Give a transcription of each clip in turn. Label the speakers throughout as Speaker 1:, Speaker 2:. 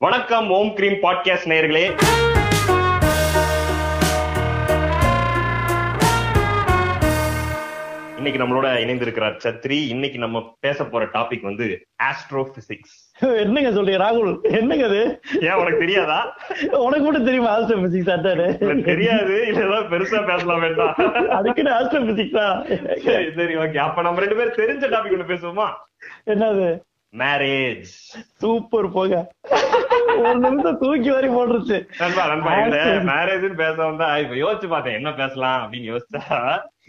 Speaker 1: வணக்கம் ஓம் cream podcast நேயர்களே. இன்னைக்கு நம்மளோட இணைந்திருக்கிறார் சத்ரி. இன்னைக்கு நம்ம பேச போற டாபிக் வந்து ஆஸ்ட்ரோ பிசிக்ஸ்
Speaker 2: என்னங்க சொல்றீங்க ராகுல்? என்னங்க அது?
Speaker 1: ஏன் உனக்கு தெரியாதா?
Speaker 2: உனக்கு மட்டும் தெரியுமா ஆஸ்ட்ரோ பிசிக்ஸ்
Speaker 1: இல்ல தெரியாது. இல்ல ஏதாவது பெருசா பேசலாம் வேண்டாம்
Speaker 2: அதுக்குன்னு ஆஸ்ட்ரோ பிசிக்ஸா
Speaker 1: சரி சரி ஓகே அப்ப நம்ம ரெண்டு பேரும் தெரிஞ்ச டாபிக் ஒண்ணு பேசுவோமா?
Speaker 2: என்னது?
Speaker 1: மேரேஜ்
Speaker 2: சூப்பர் போக ஒரு நிமிஷம் தூக்கி வரை போட்டுருச்சு.
Speaker 1: நண்பா நண்பா இதுல மேரேஜ்னு பேச வந்தா இப்ப யோசிச்சு பார்த்தேன் என்ன பேசலாம் அப்படின்னு யோசிச்சா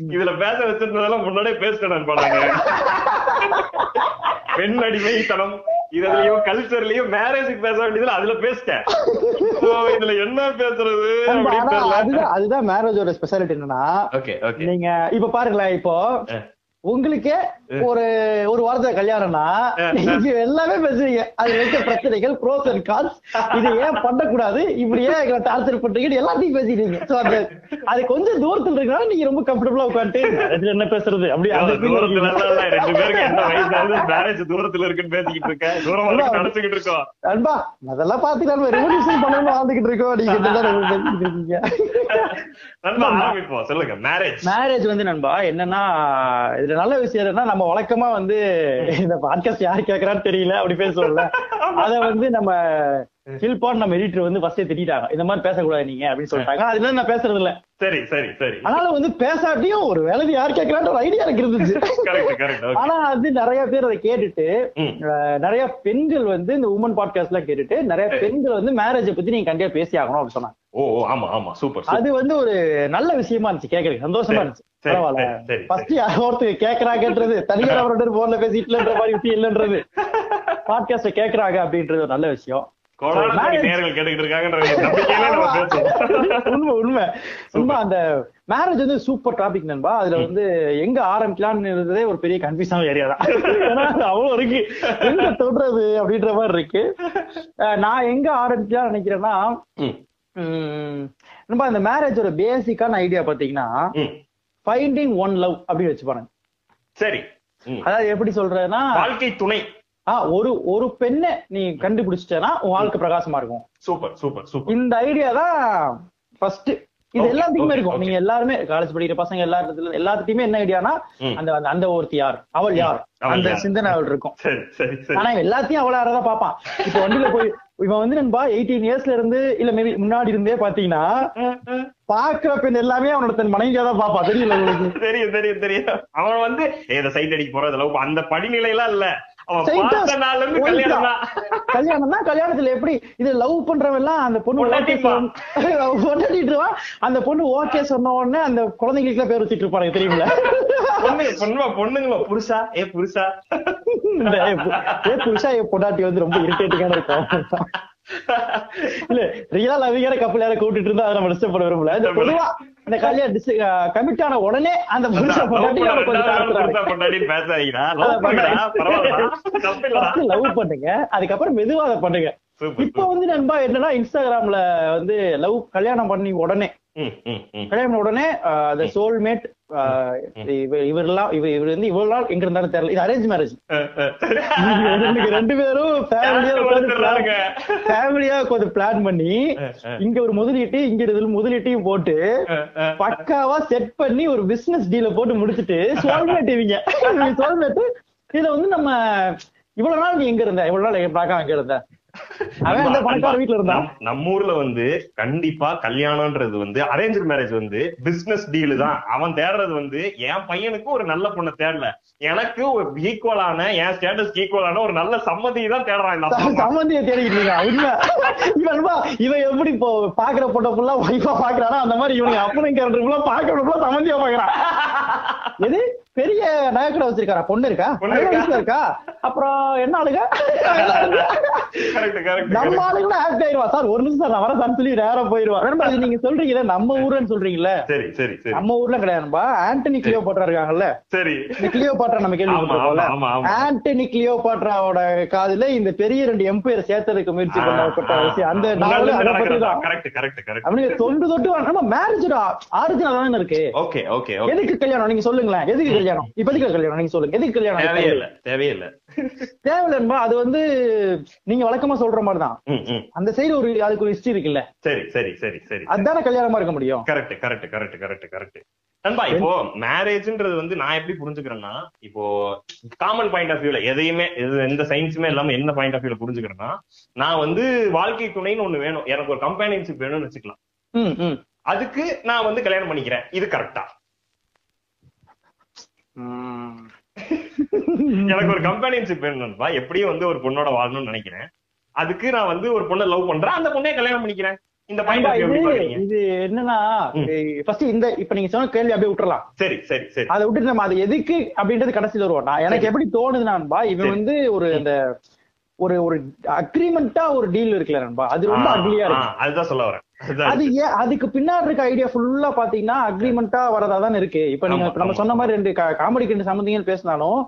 Speaker 1: இதுல பேச வச்சிருந்ததெல்லாம் முன்னாடியே பேசிட்டேன் நண்பா பெண் அடிமைத்தனம் இதுலயும் கல்ச்சர்லயும் மேரேஜுக்கு பேச வேண்டியதுல அதுல பேசிட்டேன். இதுல என்ன பேசுறது
Speaker 2: அதுதான் அதுதான் மேரேஜோட ஸ்பெஷாலிட்டி என்னன்னா
Speaker 1: ஓகே ஓகே
Speaker 2: நீங்க இப்ப பாருங்களேன் இப்போ. உங்களுக்கே ஒரு ஒரு வாரத்துல கல்யாணம்னா நீங்க எல்லாமே பேசுறீங்க. அது இருக்க பிரச்சனைகள் ப்ரோஸ் அண்ட் கால்ஸ் இது ஏன் பண்ணக்கூடாது? இப்படி ஏன் எங்களை டார்ச்சர் பண்றீங்க எல்லாத்தையும் பேசிட்டீங்க. சோ அது கொஞ்சம் தூரத்துல இருக்கனால நீங்க ரொம்ப கம்ஃபர்டபுளா உட்காந்துட்டு என்ன பேசுறது? அப்படி.
Speaker 1: ரெண்டு பேருக்கு என்ன மேரேஜ் தூரத்துல இருக்குன்னு பேசிக்கிட்டு இருக்கேன் தூரமா இருக்கு நினைச்சுக்கிட்டு இருக்கோம்.
Speaker 2: அன்பா அதெல்லாம் பாத்துக்கலாம் ரெவல்யூஷன் பண்ணணும் வாழ்ந்துகிட்டு இருக்கோம். நீங்க இதெல்லாம் பேசிக்கிட்டு இருக்கீங்க.
Speaker 1: நண்பா ஆரம்பிப்போம். சொல்லுங்க மேரேஜ்
Speaker 2: மேரேஜ் வந்து நண்பா என்னன்னா இதுல நல்ல விஷயம் என்னன்னா நம்ம வழக்கமா வந்து இந்த பாட்காஸ்ட் யார் கேக்குறான்னு தெரியல அப்படி பேசுவோம்ல அத வந்து நம்ம ஹில்பான் நம்ம எடிட்டர் வந்து ஃபர்ஸ்டே திட்டாங்க இந்த மாதிரி பேசக்கூடாது நீங்க அப்படின்னு சொல்லிட்டாங்க. அதுல நான் பேசுறது இல்ல
Speaker 1: சரி சரி சரி.
Speaker 2: அதனால வந்து பேசாட்டியும் ஒரு வேலை யார் கேட்கறான்ற ஒரு ஐடியா எனக்கு இருந்துச்சு. ஆனா வந்து நிறைய பேர் அதை கேட்டுட்டு நிறைய பெண்கள் வந்து இந்த உமன் பாட்காஸ்ட் எல்லாம் கேட்டுட்டு நிறைய பெண்கள் வந்து மேரேஜை பத்தி நீங்க கண்டிப்பா பேசி ஆகணும் அப்படின்னு சொன்னாங்க.
Speaker 1: ஓ ஆமா ஆமா சூப்பர்
Speaker 2: அது வந்து ஒரு நல்ல விஷயமா இருந்துச்சு கேக்குறதுக்கு சந்தோஷமா இருந்துச்சு. பரவாயில்ல. ஃபர்ஸ்ட் ஒருத்தர் கேக்குறாங்கன்றது தனியார் அவரோட போன்ல பேசிட்டுன்ற மாதிரி விஷயம் இல்லைன்றது. பாட்காஸ்ட கேக்குறாங்க அப்படின்றது ஒரு நல்ல விஷயம். உண்மை உண்மை. உண்மை அந்த மேரேஜ் வந்து சூப்பர் டாபிக் நண்பா. அதுல வந்து எங்க ஆரம்பிக்கலாம்னு இருந்ததே ஒரு பெரிய கன்ஃபியூஸான ஏரியா தான். அவ்வளவு இருக்கு. எங்க தொடுறது அப்படின்ற மாதிரி இருக்கு. நான் எங்க ஆரம்பிக்கலாம்னு நினைக்கிறேன்னா நண்பா இந்த மேரேஜோட பேசிக்கான ஐடியா பாத்தீங்கன்னா. ஃபைண்டிங் ஒன் லவ் அப்படின்னு வச்சு பாருங்க
Speaker 1: சரி.
Speaker 2: அதாவது எப்படி சொல்றேன்னா
Speaker 1: வாழ்க்கை துணை.
Speaker 2: ஒரு ஒரு பெண்ணை நீ கண்டுபிடிச்சிட்டேன்னா உன் வாழ்க்கை பிரகாசமா இருக்கும்.
Speaker 1: Super super super.
Speaker 2: இந்த ஐடியா தான் ஃபர்ஸ்ட் இது எல்லாத்துக்குமே இருக்கும். நீங்க எல்லாருமே காலேஜ் படிக்கிற பசங்க எல்லா இடத்துல எல்லாத்துக்குமே என்ன ஐடியானா. அந்த அந்த- ஒருத்தி யார்? அவள் யார்? அந்த? சிந்தனை அவள் இருக்கும். ஆனா எல்லாத்தையும் அவள யாரதான் பாப்பான் இப்ப வண்டியில போய் இவன் வந்து நண்பா எயிட்டீன் இயர்ஸ்ல இருந்து இல்ல மேபி முன்னாடி இருந்தே பாத்தீங்கன்னா பாக்குற பெண் எல்லாமே அவனோட தன் மனைவியா தான் பாப்பா தெரியல உங்களுக்கு?
Speaker 1: தெரியும் தெரியும் தெரியும். அவன் வந்து ஏ, இத சைட் அடிக்க போறது லவ் அந்த படிநிலை எல்லாம் இல்ல. கல்யாணம் தான்.
Speaker 2: கல்யாணத்துல எப்படி? இது லவ் பண்றவன் எல்லாம் அந்த பொண்ணு. பொண்டாட்டிட்டுருவான் அந்த பொண்ணு ஓகே சொன்ன உடனே அந்த குழந்தைங்களுக்கு எல்லாம் பேர் வச்சுட்டு இருப்பாங்க
Speaker 1: பொண்ணுமா பொண்ணுங்களோ? புருஷா? ஏ புருஷா?
Speaker 2: ஏ புருஷா ஏ பொண்டாட்டி வந்து ரொம்ப இரிட்டேட்டிங்கான இருக்கும் இல்ல ரியலா லவ்விங்கான கப்பல் யாரை கூட்டிட்டு இருந்தா அதை நம்ம டிஸ்டர்ப் பண்ண விரும்பல. இந்த பொதுவா இந்த கல்யாணம் கமிட் ஆன உடனே அந்த புருஷா பொண்டாட்டி
Speaker 1: லவ்
Speaker 2: லவ் பண்ணுங்க அதுக்கப்புறம் மெதுவா அதை பண்ணுங்க. இப்ப வந்து நண்பா என்னன்னா இன்ஸ்டாகிராம்ல வந்து லவ் கல்யாணம் பண்ணி உடனே. கல்யாணம் உடனே அந்த சோல்மேட் இவரெல்லாம் இவர் இவர் வந்து இவ்வளவு நாள் எங்க இருந்தாலும் தெரியல இது அரேஞ்ச் மேரேஜ். ரெண்டு பேரும் ஃபேமிலியா? ஃபேமிலியா கொஞ்சம் பிளான் பண்ணி. இங்க ஒரு முதலீட்டு இங்க இதுல முதலீட்டையும் போட்டு. பக்காவா செட் பண்ணி ஒரு பிசினஸ் டீல போட்டு முடிச்சிட்டு சோல்மேட் இவங்க சோல்மேட் இதுல வந்து நம்ம இவ்வளவு நாள் நீ எங்க இருந்த இவ்வளவு நாள் எங்க பார்க்க அங்க இருந்தான்
Speaker 1: நம்ம ஊர்ல வந்து கண்டிப்பா கல்யாணம்ன்றது வந்து அரேஞ்ச் மேரேஜ் வந்து பிசினஸ் டீல் தான். அவன் தேடுறது வந்து என் பையனுக்கு ஒரு நல்ல பொண்ணை தேடல. எனக்கு ஈக்குவலான என் ஸ்டேட்டஸ் ஈக்குவலான ஒரு நல்ல சம்மதி தான் தேடுறான்.
Speaker 2: சம்பந்திய தேடிக்கிட்டு உண்மை. இவன் எப்படி இப்போ பாக்குற பொண்ணை ஃபுல்லா ஒய்ஃபா பாக்குறானோ அந்த மாதிரி இவனுக்கு அப்பனும் கேரக்டர் ஃபுல்லா பாக்குற ஃபுல்லா சம்பந்தியா பாக்குறான் எது? பெரிய நகைக்கடை வச்சிருக்காரா? பொண்ணு இருக்கா?
Speaker 1: இருக்கா?
Speaker 2: அப்புறம் என்ன ஆளுங்க? நம்ம. ஆளுங்களா ஆக்ட் ஆயிருவா? சார் ஒரு நிமிஷம் சார் நான் வரேன் சொல்லி நேரம் போயிருவா. நீங்க சொல்றீங்கல்ல நம்ம ஊருன்னு சொல்றீங்கல்ல?
Speaker 1: சரி சரி சரி.
Speaker 2: நம்ம ஊர்ல கிடையாதுப்பா. ஆண்டனி கிளியோ பாட்ரா இருக்காங்கல்ல?
Speaker 1: சரி.
Speaker 2: கிளியோ பாட்ரா நம்ம கேள்விப்பட்டிருக்கோம்ல
Speaker 1: ஆமா
Speaker 2: ஆண்டனி கிளியோபாட்ராவோட காதுல இந்த பெரிய ரெண்டு எம்பையர் சேர்த்ததுக்கு முயற்சி பண்ணப்பட்ட விஷயம் அந்த நாவல் அதை பத்தி தான்
Speaker 1: கரெக்ட் கரெக்ட் கரெக்ட்
Speaker 2: அவனுக்கு தொண்டு தொட்டு நம்ம மேரேஜோட ஆரிஜினல் தானே இருக்கு.
Speaker 1: ஓகே ஓகே ஓகே
Speaker 2: எதுக்கு கல்யாணம்? நீங்க சொல்லுங்களேன். எதுக்கு கல்யாணம்? இப்ப எதுக்கு கல்யாணம் நீங்க சொல்லுங்க. எதுக்கு கல்யாணம்?
Speaker 1: தேவையே இல்ல தேவையே இல்ல
Speaker 2: தேவையில்லைன்பா அது வந்து நீங்க வழக்கமா சொல்ற மாதிரிதான். அந்த சைடு ஒரு அதுக்கு ஒரு ஹிஸ்டரி இருக்குல்ல?
Speaker 1: சரி சரி சரி சரி
Speaker 2: அதுதானே கல்யாணமா இருக்க முடியும்?
Speaker 1: Correct correct correct correct correct நண்பா இப்போ மேரேஜ்ன்றது வந்து நான் எப்படி புரிஞ்சுக்கிறேன்னா இப்போ காமன் பாயிண்ட் ஆஃப் வியூல எதையுமே எது எந்த சயின்ஸுமே இல்லாம என்ன பாயிண்ட் ஆஃப் வியூல புரிஞ்சுக்கிறேன்னா நான் வந்து வாழ்க்கை துணைன்னு ஒண்ணு வேணும். எனக்கு ஒரு கம்பேனியன்ஷிப் வேணும்னு வச்சுக்கலாம். அதுக்கு நான் வந்து கல்யாணம் பண்ணிக்கிறேன். இது கரெக்டா எனக்கு ஒரு கம்பேனியன்ஷிப் வேணும் நண்பா. எப்படியும் வந்து ஒரு பொண்ணோட வாழணும்னு நினைக்கிறேன். அதுக்கு நான் வந்து ஒரு பொண்ணை லவ் பண்றேன். அந்த பொண்ணே கல்யாணம் பண்ணிக்கிறேன். இந்த
Speaker 2: இது என்னன்னா ஃபர்ஸ்ட் இந்த இப்ப நீங்க சொன்ன கேள்வி அப்படியே விட்டுறலாம்.
Speaker 1: சரி சரி சரி.
Speaker 2: அதை விட்டுட்டு நம்ம அது எதுக்கு அப்படின்றது கடைசியில் வருவோம். நான் எனக்கு எப்படி தோணுது நண்பா இவன். வந்து ஒரு அந்த ஒரு ஒரு அக்ரிமெண்டா ஒரு டீல் இருக்குல்ல நண்பா? அது ரொம்ப அக்லியா இருக்கு.
Speaker 1: அதுதான் சொல்ல வரேன்.
Speaker 2: அது ஏன் அதுக்கு பின்னாடி இருக்க ஐடியா ஃபுல்லா பாத்தீங்கன்னா அக்ரிமெண்டா வரதா தான் இருக்கு. இப்ப நீங்க நம்ம. சொன்ன மாதிரி ரெண்டு காமெடிக்கு ரெண்டு சம்பந்திகள் பேசினாலும்.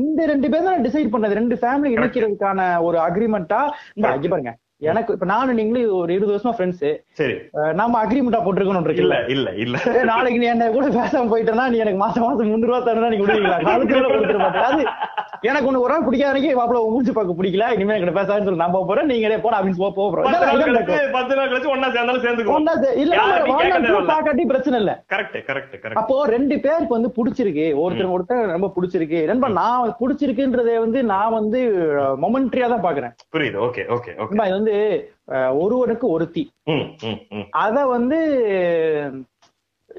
Speaker 2: இந்த ரெண்டு பேரும் தான் டிசைட் பண்ணது. ரெண்டு ஃபேமிலி இணைக்கிறதுக்கான ஒரு அக்ரிமெண்டா இந்த பாருங்க. எனக்கு இப்ப நானும் நீங்களும் ஒரு இருபது வருஷமா ஃப்ரெண்ட்ஸ்
Speaker 1: சரி.
Speaker 2: நாம அக்ரிமெண்டா போட்டிருக்கணும்
Speaker 1: இல்ல இல்ல இல்ல.
Speaker 2: நாளைக்கு நீ என்ன கூட பேசாம போயிட்டேன்னா நீ எனக்கு மாசம் மாசம் முந்நூறு ரூபா தரணும் நீ விடுவீங்களா காலத்துல கொடுத்துட மாட்டேன். அது எனக்கு ஒண்ணு ஒரு நாள் பிடிக்காத அன்னைக்கு மாப்பிள மூஞ்சி பார்க்க பிடிக்கல இனிமே எனக்கு பேசாதுன்னு சொல்லி. நான் போக போறேன் நீங்க போட அப்படின்னு போ போறோம்.
Speaker 1: பத்து நாள் கழிச்சு ஒன்னா சேர்ந்தாலும் சேர்ந்துக்குவோம்.
Speaker 2: ஒண்ணா சே- இல்ல. பாக்காட்டி பிரச்சனை இல்ல.
Speaker 1: கரெக்ட் கரெக்ட் கரெக்ட்
Speaker 2: அப்போ ரெண்டு பேருக்கு வந்து பிடிச்சிருக்கு. ஒருத்தர் ஒருத்தர் ரொம்ப பிடிச்சிருக்கு. நண்பா நான் பிடிச்சிருக்குன்றதை வந்து நான் வந்து மொமெண்ட்ரியா தான் பாக்குறேன்.
Speaker 1: புரியுது. Okay okay okay.
Speaker 2: இது வந்து ஒருவனுக்கு ஒருத்தி. அத வந்து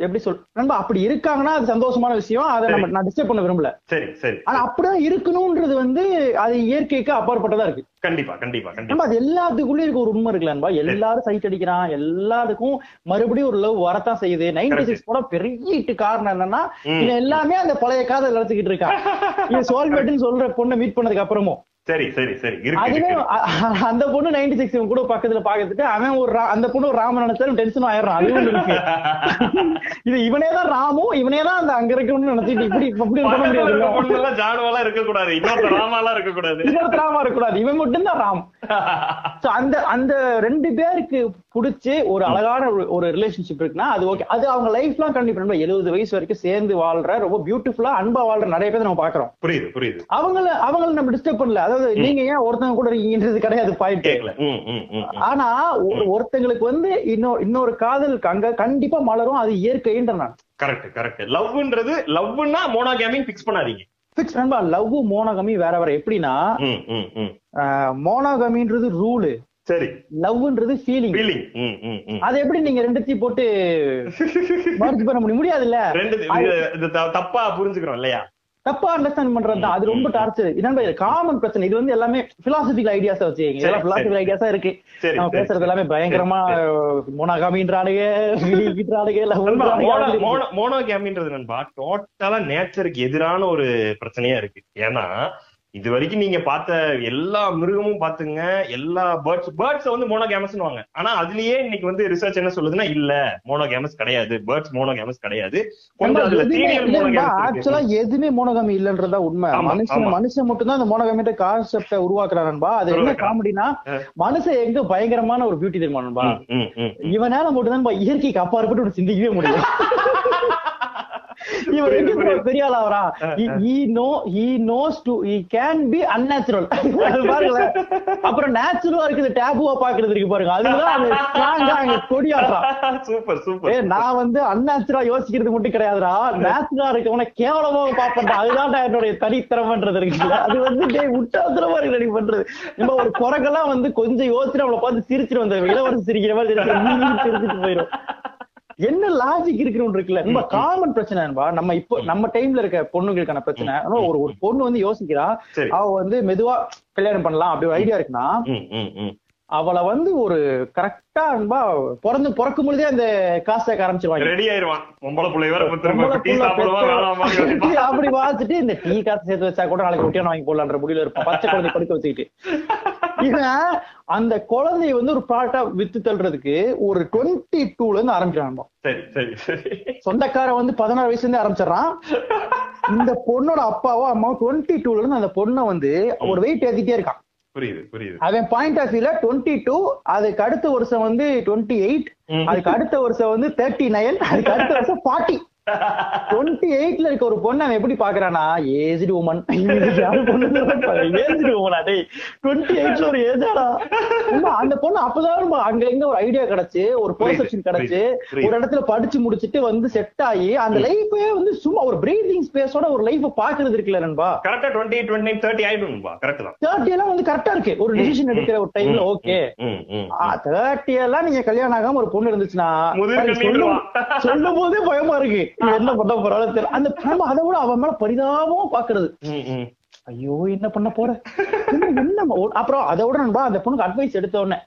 Speaker 2: எப்படி சொல் நண்பா அப்படி இருக்காங்கன்னா அது சந்தோஷமான விஷயம். அதை நம்ம நான் டிஸ்டர்ப் பண்ண விரும்பல.
Speaker 1: சரி சரி.
Speaker 2: ஆனா அப்படிதான் இருக்கணும்ன்றது வந்து அது இயற்கைக்கு அப்பாற்பட்டதா இருக்கு.
Speaker 1: கண்டிப்பா கண்டிப்பா கண்டிப்பா.
Speaker 2: நம்ம அது எல்லாத்துக்குள்ளயும் இருக்க ஒரு உண்மை இருக்குல்லன்பா எல்லாரும் சைட் அடிக்கிறான். எல்லாத்துக்கும் மறுபடியும் ஒரு லவ் வரத்தான் செய்யுது. நைன்டி சிக்ஸ் கூட பெரிய காரணம் என்னன்னா எல்லாமே அந்த பழைய காதல் நடத்திக்கிட்டு இருக்கான் சோல்மேட்னு சொல்ற பொண்ணை மீட் பண்ணதுக்கு அப்புறமும்.
Speaker 1: சரி சரி சரி. இருக்கு
Speaker 2: அதுவே
Speaker 1: இருக்கு
Speaker 2: அந்த பொண்ணு நைன்டி சிக்ஸ் கூட பக்கத்துல பாக்கிறதுக்கு அவன் ஒரு அந்த பொண்ணு ஒரு ராமன் நினைச்சாலும் டென்ஷன் ஆயிடுறான். அது ஒண்ணு இருக்கு. இது இவனே தான் ராமும் இவனே தான் அந்த அங்க இருக்கணும்னு நினைச்சிட்டு இப்படி இப்படி
Speaker 1: இருக்க
Speaker 2: முடியாது.
Speaker 1: ஜானுவெல்லாம் இருக்க கூடாது இன்னொருத்த ராமாலாம் இருக்க கூடாது
Speaker 2: இன்னொருத்தர் ராமா இருக்கக்கூடாது. இவன் மட்டும்தான் ராம். So, அந்த அந்த ரெண்டு பேருக்கு பிடிச்சி ஒரு அழகான ஒரு- ரிலேஷன்ஷிப் இருக்குன்னா அது ஓகே அது அவங்க லைஃப் லாம் கண்டிப்பா எழுபது வயசு வரைக்கும் சேர்ந்து வாழ்ற ரொம்ப பியூட்டிஃபுல்லா அன்பா வாழ்ற நிறைய பேர் நம்ம பாக்குறோம்.
Speaker 1: புரியுது புரியுது.
Speaker 2: அவங்கள அவங்கள நம்ம டிஸ்டர்ப் பண்ணல. அதாவது நீங்க ஏன் ஒருத்தவங்க கூட இருக்கீங்கன்றது கிடையாது பாயிண்ட். ஆனா ஒருத்தங்களுக்கு வந்து இன்னொரு இன்னொரு காதல் அங்க கண்டிப்பா மலரும் அது இயற்கைன்ற நான்.
Speaker 1: கரெக்ட் கரெக்ட் லவ்ன்றது லவ்னா மோனோகேமிங் ஃபிக்ஸ் பண்ணாதீங்க.
Speaker 2: பிக்ஸ் நண்பா லவ் மோனகமி வேற வேற. எப்படின்னா மோனகமின்றது ரூலு
Speaker 1: சரி.
Speaker 2: லவ்ன்றது ஃபீலிங்
Speaker 1: ஃபீலிங்
Speaker 2: அது எப்படி நீங்க ரெண்டுத்தையும் போட்டு மர்ஜ் பண்ண முடியும்? முடியாதுல்ல?
Speaker 1: ரெண்டு தப்பா புரிஞ்சுக்கிறோம் இல்லையா?
Speaker 2: தப்பா அண்டர்ஸ்டாண்ட் பண்றது அது ரொம்ப டார்ச்சர் இது காமன் பிரச்சனை. இது வந்து எல்லாமே பிலாசபிக்கல் ஐடியாஸ் வச்சுக்கீங்க. இதெல்லாம் பிலாசபிக்கல் ஐடியாஸா இருக்கு. நம்ம பேசுறது எல்லாமே பயங்கரமா மோனகாமின்றானுங்க
Speaker 1: மோனோகேமின்றது நண்பா டோட்டலா நேச்சருக்கு எதிரான ஒரு பிரச்சனையா இருக்கு. ஏன்னா இது வரைக்கும் நீங்க பார்த்த எல்லா மிருகமும் பாத்துங்க எல்லா பேர்ட்ஸ் பேர்ட்ஸ் வந்து மோனோகேமஸ் வாங்க. ஆனா அதுலயே இன்னைக்கு வந்து ரிசர்ச் என்ன சொல்லுதுன்னா இல்ல மோனோகேமஸ் கிடையாது. பேர்ட்ஸ் மோனோகேமஸ் கிடையாது. கொஞ்சம் அதுல
Speaker 2: ஆக்சுவலா எதுவுமே மோனோகாமி இல்லன்றதா உண்மை. மனுஷன். மனுஷன் மட்டும் தான் அந்த மோனோகாமின்ற கான்செப்ட உருவாக்குறான்பா அது என்ன. காமெடினா. மனுஷன் எங்க பயங்கரமான ஒரு பியூட்டி தெரியுமா இவனால மட்டும்தான் இயற்கைக்கு அப்பாற்பட்டு ஒண்ணு சிந்திக்கவே முடியும் இவன் எங்க பெரிய ஆள் he know he knows to he can be unnatural அது பாருங்களேன் அப்புறம் நேச்சுரலா இருக்குது டேபுவா பாக்குறது இருக்கு பாருங்க அதுதான் அந்த ஸ்ட்ராங்கா அங்க கொடியாடுறான்
Speaker 1: சூப்பர்
Speaker 2: ஏ
Speaker 1: சூப்பர்
Speaker 2: நான் வந்து அன்நேச்சுரா யோசிக்கிறது மட்டும் கிடையாதுடா நேச்சுரலா இருக்கவன கேவலமா பாப்பேன் அதுதான் என்னுடைய தனித்திறமன்றது இருக்குல்ல அது வந்து டேய் முட்டாள்தனமா இருக்கு ரெடி பண்றது நம்ம ஒரு குரங்கெல்லாம் வந்து கொஞ்சம் யோசிச்சு நம்மளை பார்த்து சிரிச்சிட்டு வந்த இளவரசி சிரிக்கிற மாதிரி நீ சிரிச்சிட்டு போயிடும் என்ன லாஜிக் இருக்குன்னு இருக்குல்ல? ரொம்ப காமன் பிரச்சனை என்பா நம்ம இப்போ நம்ம டைம்ல இருக்க பொண்ணுங்களுக்கான பிரச்சனை. ஒரு ஒரு பொண்ணு வந்து யோசிக்கிறா அவ வந்து மெதுவா கல்யாணம் பண்ணலாம் அப்படி ஒரு ஐடியா இருக்குன்னா அவளை வந்து ஒரு கரெக்டா அன்பா பிறந்து பிறக்கும் பொழுதே அந்த காசு ஆரம்பிச்சிருவாங்க.
Speaker 1: ரெடி ஆயிருவான்.
Speaker 2: அப்படி பார்த்துட்டு இந்த டீ காசு சேர்த்து வச்சா கூட நாளைக்கு ஒட்டியான வாங்கி போடலான்ற முடியல இருப்பான். பச்சை குழந்தை படுக்க வச்சுக்கிட்டு. இவன் அந்த குழந்தைய வந்து ஒரு ப்ராடக்டா வித்து தள்ளுறதுக்கு ஒரு டுவெண்ட்டி டூல இருந்து ஆரம்பிச்சான்
Speaker 1: சரி சரி சரி.
Speaker 2: சொந்தக்காரன் வந்து பதினாறு வயசுல இருந்து ஆரம்பிச்சிடறான். இந்த பொண்ணோட அப்பாவோ அம்மாவோ டுவெண்ட்டி டூல இருந்து அந்த பொண்ணை வந்து ஒரு வெயிட் ஏத்திட்டே இருக்கான்.
Speaker 1: புரியுது புரியுது
Speaker 2: அவன் பாயிண்ட் ஆஃப் வியூல டுவெண்ட்டி டூ அதுக்கு அடுத்த வருஷம் வந்து டுவெண்ட்டி எயிட். அதுக்கு அடுத்த வருஷம் வந்து தேர்ட்டி நைன் அதுக்கு அடுத்த வருஷம் ஃபார்ட்டி டுவெண்ட்டி எயிட்ல இருக்க ஒரு பொண்ணு அவன் எப்படி பாக்குறானா ஏஜ்டு உமன் ஏஜ்டு உமனா டேய். டுவெண்ட்டி எயிட்ல ஒரு ஏஜாடா அந்த பொண்ணு அப்பதான் அங்க எங்க ஒரு ஐடியா கிடைச்சு ஒரு பெர்செப்ஷன் கிடைச்சு. ஒரு இடத்துல படிச்சு முடிச்சிட்டு வந்து செட் ஆகி அந்த லைஃபே வந்து சும்மா ஒரு பிரீதிங் ஸ்பேஸோட ஒரு லைஃப் பாக்குறது இருக்குல்ல நண்பா?
Speaker 1: கரெக்டா டுவெண்ட்டி டுவெண்ட்டி தேர்ட்டி ஆயிடும்பா கரெக்ட் தான்.
Speaker 2: தேர்ட்டி எல்லாம் வந்து கரெக்டா இருக்கு. ஒரு டிசிஷன் எடுக்கிற ஒரு டைம்ல ஓகே. தேர்ட்டி எல்லாம் நீங்க கல்யாணம் ஆகாம ஒரு பொண்ணு இருந்துச்சுன்னா சொல்லும் போதே பயமா இருக்கு. என்ன பண்ண போறாலும் தெரியல. அந்த நம்ம அதை விட அவன் மேல பரிதாபமா பாக்குறது. ஐயோ என்ன பண்ண போற? என்ன- அப்புறம் அதை விட நண்பா அந்த பொண்ணுக்கு அட்வைஸ் எடுத்த உடனே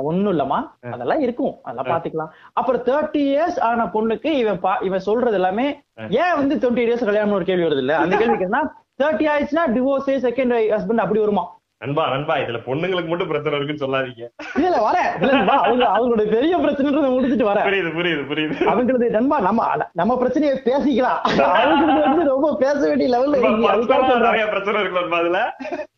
Speaker 2: ஒண்ணும் இல்லம்மா. அதெல்லாம் இருக்கும். அதெல்லாம் பாத்துக்கலாம். அப்புறம் தேர்ட்டி இயர்ஸ் ஆன பொண்ணுக்கு இவன் இவன் சொல்றது எல்லாமே ஏன் வந்து டுவெண்ட்டி இயர்ஸ் கல்யாணம் ஒரு கேள்வி வருது இல்ல? அந்த கேள்விக்கு என்ன தேர்ட்டி ஆயிடுச்சுன்னா டிவோர்ஸ் செகண்ட் ஹஸ்பண்ட் அப்படி வருமா?
Speaker 1: நண்பா நண்பா இதுல பொண்ணுங்களுக்கு மட்டும் பிரச்சனை இருக்குன்னு சொல்லாதீங்க.
Speaker 2: இல்ல நண்பா, அவங்க அவங்களோட பெரிய பிரச்சனைன்றதை முடிச்சிட்டு வரேன்.
Speaker 1: புரியுது புரியுது புரியுது.
Speaker 2: அவங்களது நண்பா நம்ம நம்ம பிரச்சனையை பேசிக்கலாம். அவங்களுக்கு வந்து ரொம்ப பேச வேண்டிய லெவல்ல.
Speaker 1: நிறைய பிரச்சனை இருக்கு நண்பா அதுல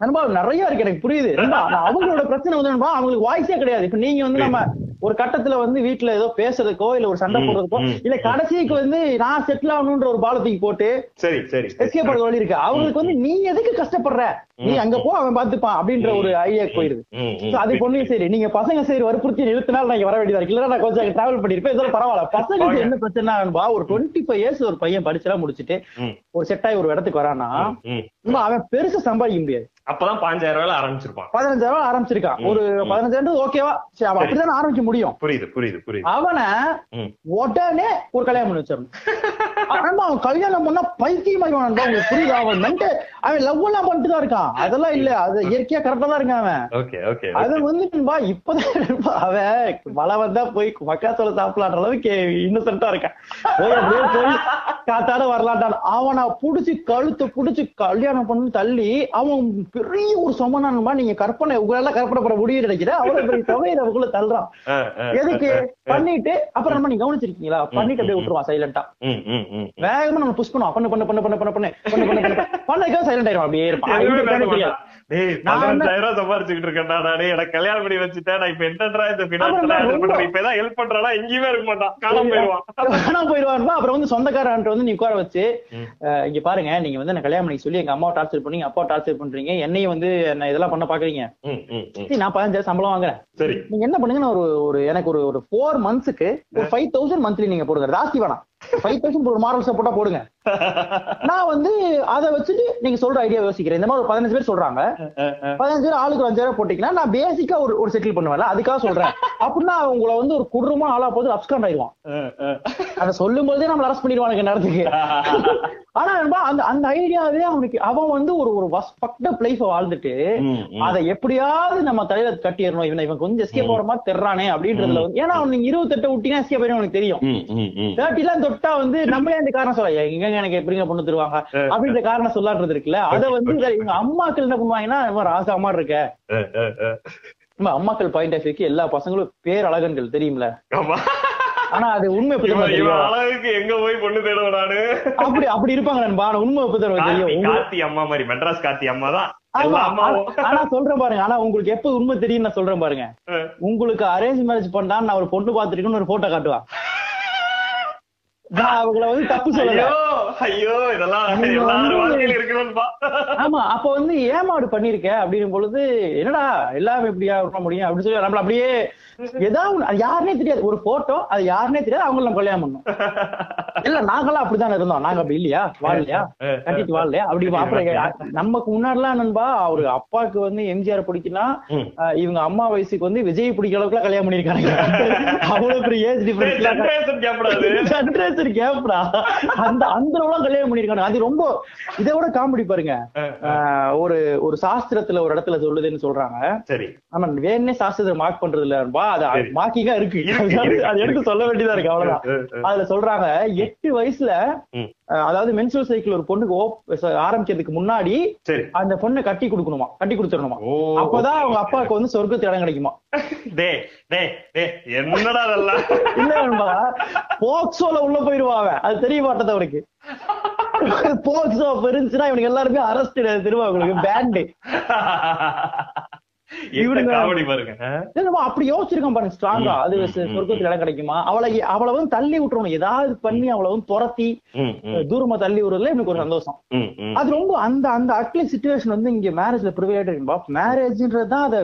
Speaker 2: நண்பா நிறைய இருக்கு எனக்கு புரியுது. நண்பா அவங்களோட பிரச்சனை வந்து நண்பா அவங்களுக்கு வாய்ஸே கிடையாது. இப்ப நீங்க வந்து நம்ம ஒரு கட்டத்துல வந்து வீட்டுல ஏதோ பேசுறதுக்கோ இல்ல ஒரு சண்டை போடுறதுக்கோ இல்ல கடைசிக்கு வந்து நான் செட்டில் ஆகணும்ன்ற ஒரு பாலத்துக்கு போட்டு
Speaker 1: சரி சரி
Speaker 2: எஸ்கேப் வழி இருக்கு. அவங்களுக்கு வந்து நீ எதுக்கு கஷ்டப்படுற? நீ அங்க போ அவன் பாத்துப்பான் அப்படின்ற ஒரு ஐடியா போயிருது. அது பொண்ணையும் சரி. நீங்க பசங்க சரி வற்புறுத்தி நிறுத்தினால் நான் வர வேண்டியதா இருக்கு. இல்ல நான் கொஞ்சம் டிராவல் பண்ணிருப்பேன் இதெல்லாம் பரவாயில்ல. பசங்களுக்கு என்ன பிரச்சனை ஒரு டுவெண்ட்டி ஃபைவ் இயர்ஸ் ஒரு பையன் படிச்செல்லாம் முடிச்சுட்டு ஒரு செட் ஆகி ஒரு இடத்துக்கு வரானா அவன் பெருசா சம்பாதிக்க முடியாது.
Speaker 1: அப்பதான் பாஞ்சாயிரம் ரூபாயில ஆரம்பிச்சிருப்பான்.
Speaker 2: பதினஞ்சாயிரம் ரூபாய் ஆரம்பிச்சிருக்கான் ஒரு பதினஞ்சாயிரம் ஓகேவா சரி அவன் அப்படிதான் ஆரம்பிக்க முடியும்.
Speaker 1: புரியுது புரியுது புரியுது.
Speaker 2: அவனை. உடனே ஒரு கல்யாணம் பண்ணி வச்சிடணும். அவன் கல்யாணம் பண்ணா நண்பா, உங்களுக்கு புரியுதா? அவன் மென்ட்டு அவன் லவ் எல்லாம் பண்ணிட்டு தான் இருக்கான். அதெல்லாம் இல்ல அது இயற்கையா கரெக்டா தான் இருக்கான் அவன்.
Speaker 1: ஓகே ஓகே
Speaker 2: அது வந்து நண்பா இப்பதான் அவன் மழை வந்தா போய் மக்காச்சோள சாப்பிடலான்ற அளவுக்கு இன்னசென்ட்டா இருக்கான். போய் அப்படியே போய் காத்தாட வரலான்டான் அவனை புடிச்சு கழுத்தை புடிச்சு கல்யாணம் பண்ணி தள்ளி அவன் பெரிய ஒரு சொமனான்பா நீங்க கற்பனை உங்களால கற்பனை பண்ண முடியும் நினைக்கிறேன் அவ்வளவு பெரிய தொகையை நமக்குள்ள தள்ளுறான் எதுக்கு பண்ணிட்டு அப்புறம் நம்ம நீங்க கவனிச்சிருக்கீங்களா பண்ணிட்டு அப்படியே விட்டுருவான் சைலண்டா வேகமா நம்ம புஷ் பண்ணுவோம் பண்ணு பண்ணு பண்ணு பண்ணு பண்ணு பண்ணு பண்ணு பண்ணு பண்ணு சைலண்ட் ஆயிடுவான் அப்படியே இருப்பான்
Speaker 1: டேய், பதினஞ்சாயிரம் ரூபாய் சம்பாரிச்சுக்கிட்டு இருக்கேன்டா நானு. எனக்கு கல்யாணம் பண்ணி வச்சுட்டேன். நான் இப்ப இந்த பண்றேன். ஏதாவது help பண்றானா? எங்கேயுமே இருக்க மாட்டான். காணாம போயிடுவான்.
Speaker 2: காணாம போயிடுவான்பா அப்புறம் வந்து சொந்தக்காரன்ட்டு வந்து நீ உட்கார வச்சு இங்க பாருங்க நீங்க வந்து கல்யாணம் பண்ணி சொல்லி எங்க அம்மாவை டார்ச்சர் பண்ணீங்க அப்பா டார்ச்சர் பண்றீங்க என்னையும் வந்து என்ன இதெல்லாம் பண்ண பாக்குறீங்க நான் பதினஞ்சாயிரம் சம்பளம் வாங்குறேன்
Speaker 1: சரி
Speaker 2: நீங்க என்ன பண்ணுங்க நான் ஒரு ஒரு எனக்கு ஒரு ஒரு ஃபோர் மந்த்ஸ்க்கு ஒரு ஃபைவ் தௌசண்ட் மந்த்லி நீங்க போடுங்க வேணாம் ஃபைவ் தௌசண்ட் ஒரு மாடல் சப்போர்ட்டா போடுங்க. நான் வந்து அதை வச்சுட்டு நீங்க சொல்ற ஐடியா யோசிக்கிறேன். இந்த மாதிரி ஒரு பதினஞ்சு பேர் சொல்றாங்க. பதினஞ்சு பேர் ஆளுக்கு ஒரு அஞ்சாயிரம் போட்டீங்கன்னா நான் பேசிக்கா ஒரு ஒரு செட்டில் பண்ணுவேன்ல. அதுக்காக சொல்றேன். அப்படின்னா உங்களை வந்து ஒரு குடும்பமா ஆளா போது அப்ஸ்காண்ட் ஆயிடுவான். அதை சொல்லும் போதே நம்மள அரெஸ்ட் பண்ணிடுவானுங்க நேரத்துக்கு ஆனா அந்த அந்த ஐடியாவே அவனுக்கு அவன் வந்து ஒரு ஒரு ஃபக்டப் லைஃப் வாழ்ந்துட்டு. அதை எப்படியாவது நம்ம தலையில கட்டிடணும். இவனை இவன் கொஞ்சம் எஸ்கேப் போற மாதிரி தெர்றானே அப்படின்றதுல வந்து ஏன்னா அவன் நீங்க இருபத்தெட்டு விட்டீங்கன்னா எஸ்கேப் ஆயிடும் அவனுக்கு தெரியும். தேர்ட்டி எல்லாம் தொட்டா வந்து நம்மளே இந்த காரணம் சொல்ல எங்க எனக்கு எப்படிங்க பொண்ணு தருவாங்க? அப்படின்ற காரணம் சொல்லான்றது இருக்குல்ல. அத வந்து இவங்க அம்மாக்கள் என்ன பண்ணுவாங்கன்னா இவன் ராசா மாதிரி இருக்க. அம்மாக்கள் பாயிண்ட் ஆஃப் வியூக்கு எல்லா பசங்களும் பேர் அழகன்கள் தெரியும்ல. ஆனா அது உண்மை
Speaker 1: அளவுக்கு எங்க போய் பொண்ணு தேடுவேன் நானு?
Speaker 2: அப்படி அப்படி இருப்பாங்க நண்பா உண்மை எப்படி தெரியுமா தெரியும்?
Speaker 1: கார்த்தி அம்மா மாதிரி மெட்ராஸ் கார்த்தி அம்மா தான்.
Speaker 2: ஆனா- சொல்றேன் பாருங்க. ஆனா உங்களுக்கு எப்ப உண்மை தெரியும் நான் சொல்றேன் பாருங்க. உங்களுக்கு அரேஞ்ச் மேரேஜ் பண்ணா நான் ஒரு பொண்ணு பாத்துருக்கேன்னு ஒரு போட்டோ காட்டுவான் நான் அவங்கள வந்து தப்பு சொல்லல.
Speaker 1: ஐயோ இதெல்லாம் எல்லாரும்
Speaker 2: ஆமா அப்ப வந்து ஏமாடு பண்ணிருக்க அப்படிங்கும் பொழுது என்னடா எல்லாமே இப்படியா பண்ண முடியும்? அப்படின்னு சொல்லி நம்மள அப்படியே ஏதாவது யாருனே தெரியாது. ஒரு போட்டோ அது யாருனே தெரியாது. அவங்கள நம்ம கல்யாணம் பண்ணோம் இல்ல நாங்களாம் அப்படித்தானே இருந்தோம். நாங்க அப்படி இல்லையா? வாழலையா? கட்டிட்டு வாழலையா? அப்படி அப்புறம் நமக்கு முன்னாடிலாம் நண்பா அவரு அப்பாவுக்கு வந்து எம்ஜிஆர் பிடிக்குன்னா இவங்க அம்மா வயசுக்கு வந்து விஜய் பிடிக்கிற அளவுக்கு கல்யாணம் பண்ணிருக்காங்க அவ்வளவு பெரிய ஏஜ் டிஃபரன்ஸ்
Speaker 1: ஜெனரேஷன்
Speaker 2: கேப்டா அந்த அந்த அளவுலாம் கல்யாணம் பண்ணிருக்காங்க. அது ரொம்ப இதை விட காமெடி பாருங்க. ஒரு ஒரு சாஸ்திரத்துல ஒரு இடத்துல சொல்லுதுன்னு சொல்றாங்க.
Speaker 1: சரி.
Speaker 2: ஆமா வேணே சாஸ்திரத்தை மார்க் பண்றது இல்லப்பா அது. மார்க்கிங்கா இருக்கு. அது எடுத்து சொல்ல வேண்டியதா இருக்கு அவ்வளவுதான். அதுல சொல்றாங்க எட்டு வயசுல அதாவது மென்சுரல் சைக்கிள் ஒரு பொண்ணுக்கு ஆரம்பிக்கிறதுக்கு முன்னாடி அந்த பொண்ணை கட்டி கொடுக்கணுமா? கட்டி கொடுத்துடணுமா? அப்பதான் அவங்க அப்பாவுக்கு வந்து சொர்க்கத்து இடம் கிடைக்குமா?
Speaker 1: என்னடா அதெல்லாம்
Speaker 2: இல்ல நண்பா போக்சோல உள்ள போயிருவா அவன் அது தெரிய மாட்டது அவனுக்கு. போக்சோ இருந்துச்சுன்னா இவனுக்கு எல்லாருமே அரெஸ்ட் திரும்ப அவங்களுக்கு பேண்டு அப்படி யோசிச்சிருக்கான் பாருங்க ஸ்ட்ராங்கா அது சொர்க்கத்துல இடம் கிடைக்குமா? அவளை அவளை வந்து தள்ளி விட்டுறணும். ஏதாவது பண்ணி அவளை வந்து துரத்தி தூரமா தள்ளி விடுறதுல எனக்கு ஒரு சந்தோஷம். அது ரொம்ப அந்த அந்த அக்லி சுச்சுவேஷன் வந்து இங்க மேரேஜ்ல ப்ரிவேட் இருக்குப்பா மேரேஜ்ன்றது தான் அதை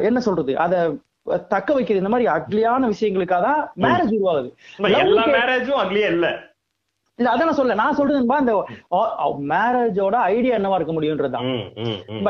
Speaker 2: என்ன சொல்றது? அத தக்க வைக்கிறது. இந்த மாதிரி அக்லியான விஷயங்களுக்காக தான் மேரேஜ் உருவாகுது.
Speaker 1: எல்லா மேரேஜும் அக்லியே இல்ல.
Speaker 2: இல்ல அதான் சொல்ல நான் சொல்றதுன்பா இந்த மேரேஜோட ஐடியா என்னவா இருக்க முடியும்ன்றதுதான்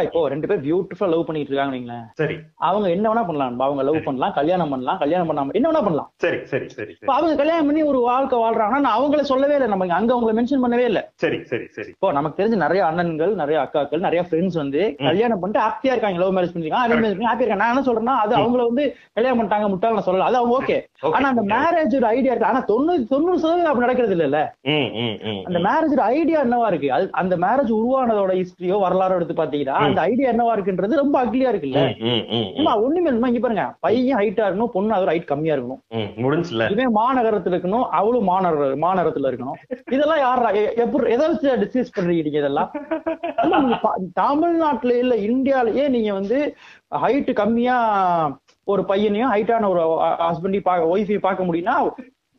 Speaker 2: இப்போ ரெண்டு பேர் பியூட்டிஃபுல்லா லவ் பண்ணிட்டு இருக்காங்க
Speaker 1: சரி.
Speaker 2: அவங்க என்ன வேணா பண்ணலாம். அவங்க லவ் பண்ணலாம் கல்யாணம் பண்ணலாம் கல்யாணம் பண்ணாம என்ன வேணா பண்ணலாம்.
Speaker 1: சரி சரி சரி
Speaker 2: அவங்க கல்யாணம் பண்ணி ஒரு வாழ்க்கை வாழ்றாங்கன்னா நான் அவங்கள சொல்லவே இல்லை. நம்ம அங்க அவங்கள மென்ஷன் பண்ணவே இல்லை.
Speaker 1: சரி சரி சரி.
Speaker 2: இப்போ நமக்கு தெரிஞ்ச நிறைய அண்ணன்கள் நிறைய அக்காக்கள் நிறைய ஃப்ரெண்ட்ஸ் வந்து கல்யாணம் பண்ணிட்டு ஹாப்பியா இருக்காங்க. லவ் மேரேஜ் பண்ணிருக்காங்க அரேஞ்ச் மேரேஜ் ஹாப்பியா இருக்காங்க. நான் என்ன சொல்றேன்னா அது அவங்கள வந்து கல்யாணம் பண்ணிட்டாங்க முட்டாள் நான் சொல்லல. அது அவங்க ஓகே ஆனா அந்த. மேரேஜ் ஒரு ஐடியா இருக்கு. ஆனா தொண்ணூறு தொண்ணூறு சதவீதம் அப்படி நடக்கிறது இல்ல அந்த மேரேஜ் ஐடியா என்னவா இருக்கு? அந்த மேரேஜ் உருவானதோட ஹிஸ்டரியோ வரலாறோ எடுத்து பாத்தீங்கன்னா அந்த ஐடியா என்னவா இருக்குன்றது ரொம்ப அக்லியா இருக்குல்ல? ஒண்ணுமே இல்லைமா இங்க பாருங்க. பையன் ஹைட்டா இருக்கணும் பொண்ணு அது ஹைட் கம்மியா இருக்கணும்.
Speaker 1: முடிஞ்சுல.
Speaker 2: இவன் மாநகரத்துல இருக்கணும் அவளும் மாநகர மாநகரத்துல இருக்கணும். இதெல்லாம் யாரா எப்படி எதை வச்சு டிஸ்கஸ் பண்றீங்க இதெல்லாம்? தமிழ்நாட்டுல இல்ல இந்தியாலயே நீங்க வந்து ஹைட் கம்மியா ஒரு பையனையும் ஹைட்டான ஒரு ஹஸ்பண்டையும் ஒய்ஃபையும் பார்க்க முடியும்னா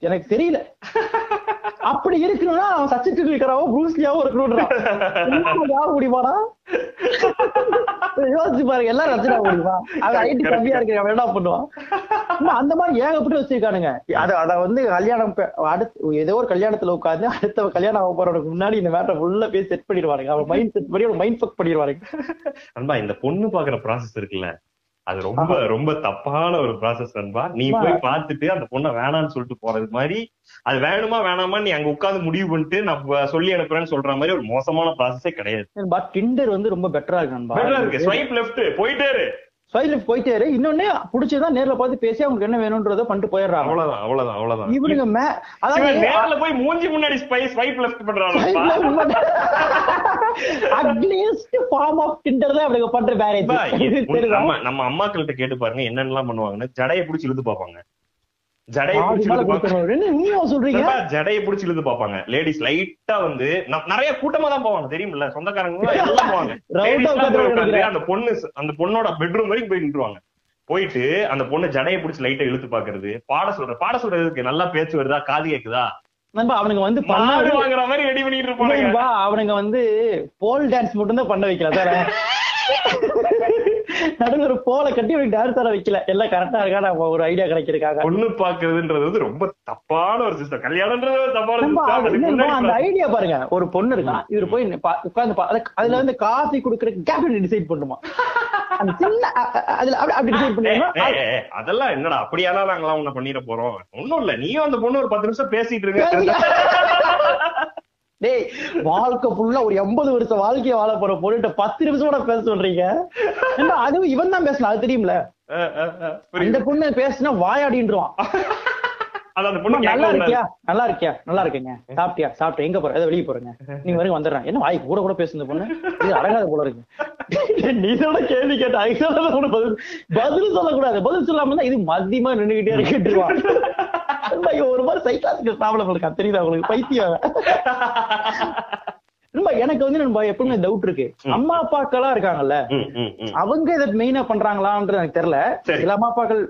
Speaker 2: எனக்கு தெரியல. அப்படி இருக்கணும்னா அவன் சச்சின் இருக்கிறாவோ ப்ரூஸ்லியாவோ இருக்கணும்ன்றான் யார் முடியுமாடா யோசிச்சு பாருங்க எல்லாரும் ரச்சனா முடியுமா அவன் ஹைட் கம்மியா இருக்கு அவன் என்ன பண்ணுவான்? அந்த மாதிரி ஏகப்பட்டு வச்சிருக்கானுங்க. அத அத வந்து கல்யாணம் அடுத்து ஏதோ ஒரு கல்யாணத்துல உட்கார்ந்து அடுத்த கல்யாணம் ஆக போறவனுக்கு முன்னாடி இந்த மேட்டர் ஃபுல்லா பேசி செட் பண்ணிடுவானுங்க. அவன் மைண்ட் செட் பண்ணி மைண்ட் ஃபக் பண்ணிடுவானுங்க.
Speaker 1: நண்பா இந்த பொண்ணு பாக்குற ப்ராசஸ் இருக்குல்ல. அது ரொம்ப ரொம்ப தப்பான ஒரு ப்ராசஸ் நண்பா. நீ. போய் பார்த்துட்டு அந்த பொண்ணை வேணாம்னு சொல்லிட்டு போறது மாதிரி அது வேணுமா வேணாமா நீ அங்க உட்கார்ந்து முடிவு பண்ணிட்டு நான் வ- சொல்லி அனுப்புறேன்னு சொல்ற மாதிரி ஒரு மோசமான ப்ராசஸே கிடையாது.
Speaker 2: பட் டிண்டர் வந்து ரொம்ப பெட்டரா இருக்கு நண்பா.
Speaker 1: பெட்டரா இருக்கு. ஸ்வைப் லெஃப்ட் போயிட்டே
Speaker 2: சைட்ல போயிட்டே இரு இன்னொன்னு பிடிச்சதான் நேர்ல பார்த்து பேசி அவங்களுக்கு என்ன வேணும்ன்றத பண்ணிட்டு போயிடுறாங்க.
Speaker 1: அவ்வளவுதான் அவ்வளவுதான் அவ்வளவுதான்.
Speaker 2: இவனுங்க மே அதாவது
Speaker 1: நேர்ல போய் மூஞ்சி முன்னாடி ஸ்வைப் லெஃப்ட் பண்றான்.
Speaker 2: At least form of Tinder தான் இவனுங்க பண்ற
Speaker 1: பா, இது
Speaker 2: தெரியுதா?
Speaker 1: நம்ம நம்ம அம்மாக்கள்கிட்ட கேட்டு பாருங்க என்னென்னலாம் பண்ணுவாங்கன்னு ஜடையை பிடிச்சி இழுத்து பாப்பாங்க ஜடையை பிடிச்சி இழுத்து பாப்பாங்க லேடிஸ் லைட்டா வந்து நிறைய கூட்டமா தான் போவாங்க தெரியுமில்ல? சொந்தக்காரங்க எல்லாம் போவாங்க. அந்த பொண்ணு அந்த பொண்ணோட பெட்ரூம் வரைக்கும் போய் நின்றுவாங்க. போயிட்டு அந்த பொண்ணு ஜடையை பிடிச்சி லைட்டா இழுத்து பாக்குறது பாட சொல்ற பாட சொல்றதுக்கு நல்லா பேச்சு வருதா? காது கேக்குதா?
Speaker 2: அவனுங்க வந்து
Speaker 1: வாங்குற மாதிரி ரெடி பண்ணிட்டு இருப்பானுங்க.
Speaker 2: நண்பா, அவனுங்க வந்து போல் டான்ஸ் மட்டும் தான் பண்ண வைக்கல சார் நடுவில் ஒரு போல கட்டி அவனுக்கு டான்ஸ் ஆட வைக்கல. எல்லாம் கரெக்டா இருக்கா? நம்ம ஒரு ஐடியா கிடைக்கிறதுக்காக
Speaker 1: பொண்ணு பாக்குறதுன்றது வந்து ரொம்ப தப்பான ஒரு சிஸ்டம் கல்யாணம்ன்றது ஒரு தப்பான
Speaker 2: அந்த ஐடியா பாருங்க. ஒரு பொண்ணு இருக்கான் இவர் போய் உட்கார்ந்து பா- அதுல- வந்து காஃபி குடுக்கற கேபின் டிசைட் பண்ணுமா? அந்த சின்ன அதுல அப்படி- டிசைட்
Speaker 1: அதெல்லாம் என்னடா? அப்படியெல்லாம் நாங்களாம் உன்னை பண்ணிட போறோம். ஒண்ணும் இல்ல. நீயும் அந்த பொண்ணு ஒரு பத்து நிமிஷம் பேசிட்டு இருங்க.
Speaker 2: டேய் வாழ்க்கை ஃபுல்லா ஒரு எண்பது வருஷம் வாழ்க்கைய வாழ போற பொண்ணுகிட்ட பத்து நிமிஷம் கூட பேச சொல்றீங்க? அதுவும் இவன் தான் பேசலாம் அது தெரியும்ல?
Speaker 1: புரியுது.
Speaker 2: பொண்ணு பேசினா வாயாடின்றான் நல்லா இருக்கியா நல்லா இருக்கியா நல்லா இருக்கேங்க சாப்பிட்டியா? சாப்பிட்டேன். எங்க போற? ஏதோ வெளிய போறேங்க. நீங்க வரைக்கும் வந்துடுறேன். என்ன வாய்க்கு கூட கூட பேசுன பொண்ணு? இது அடங்காத போல இருக்கு. நீ சொல்ல கேள்வி கேட்ட பதில் சொல்லக்கூடாது. பதில் சொல்லாம தான் இது மத்தியமா நின்னுகிட்டே இருக்குவான் ஒரு மாதிரி சைக்காலஜிக்கல் ப்ராப்ளம் இருக்கு? தெரியுதா உங்களுக்கு? பைத்தியம் நண்பா, எனக்கு வந்து நண்பா எப்பவுமே டவுட் இருக்கு. அம்மா அப்பாக்கெல்லாம் இருக்காங்கல்ல. அவங்க இதை மெயினா பண்றாங்களான்றது எனக்கு தெரியல. சில அம்மா அப்பாக்கள்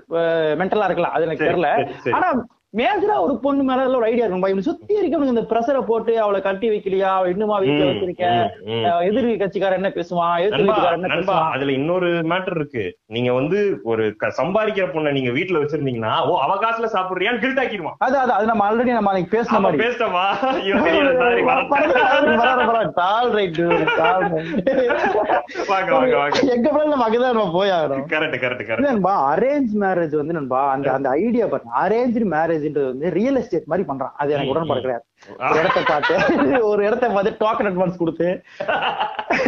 Speaker 2: மென்டலா இருக்கலாம். அது எனக்கு தெரியல. ஆனா மேஜரா ஒரு பொண்ணு மேல ஒரு ஐடியா இருக்கும் இவனு சுத்தி இருக்கவனுக்கு இந்த பிரஷரை போட்டு அவளை கட்டி வைக்கலையா? அவ இன்னுமா வீட்டுல
Speaker 1: ம்,
Speaker 2: வச்சிருக்க?
Speaker 1: ம், ம்.
Speaker 2: அஹ் எதிரி கட்சிக்காரன் என்ன பேசுவான்? பேசுவான்?
Speaker 1: அதுல இன்னொரு மேட்டர் இருக்கு. நீங்க வந்து ஒரு சம்பாதிக்கிற பொண்ணை நீங்க வீட்டுல வச்சிருந்தீங்கன்னா ஓ அவ காசுல சாப்பிடுறியான்னு கில்ட் ஆக்கிடுவான்.
Speaker 2: அது அது அது நம்ம ஆல்ரெடி நம்ம அன்னைக்கு பேசின மாதிரி.
Speaker 1: வாங்க.
Speaker 2: எங்க போனாலும் நம்ம அங்கதான் நம்ம போய்
Speaker 1: Correct, correct, correct.
Speaker 2: நண்பா அரேஞ்ச் மேரேஜ் வந்து நண்பா அந்த அந்த ஐடியா பாருங்க. அரேஞ்ச் மேரேஜ்ன்றது வந்து ரியல் எஸ்டேட் மாதிரி பண்றான். அது எனக்கு உடன்பாடு கிடையாது. ஒரு இடத்த பார்த்து ஒரு இடத்த பார்த்து டோக்கன் அட்வான்ஸ் கொடுத்து.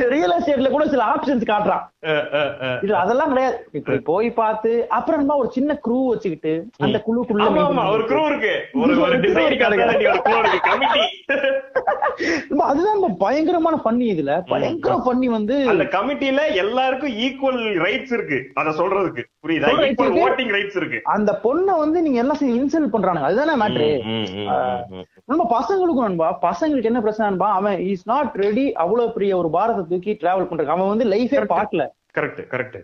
Speaker 2: ரியல் எஸ்டேட்ல கூட சில ஆப்ஷன்ஸ் காட்டுறான். இது அதெல்லாம் கிடையாது. போய் பார்த்து அப்புறம் ஒரு சின்ன குரூ வச்சுக்கிட்டு அந்த குழுக்குள்ள
Speaker 1: ஒரு crew இருக்கு.
Speaker 2: அதுதான் பயங்கரமான பண்ணி இதுல. பயங்கர பண்ணி வந்து
Speaker 1: அந்த கமிட்டில எல்லாருக்கும் ஈக்குவல் ரைட்ஸ் இருக்கு. அத சொல்றதுக்கு. புரியுதா? ஈக்குவல். ஓட்டிங் ரைட்ஸ் இருக்கு.
Speaker 2: அந்த பொண்ணை வந்து நீங்க எல்லாம் இன்சல்ட் பண்றானுங்க. அதுதானே மேட்ரு. நம்ம பசங்களுக்கும் நண்பா பசங்களுக்கு என்ன பிரச்சனை நண்பா அவன் இஸ் நாட் ரெடி அவ்வளவு பெரிய ஒரு பாரத்தை தூக்கி டிராவல் பண்றான் அவன் வந்து லைஃபே பார்க்கல.
Speaker 1: கரெக்ட் கரெக்ட்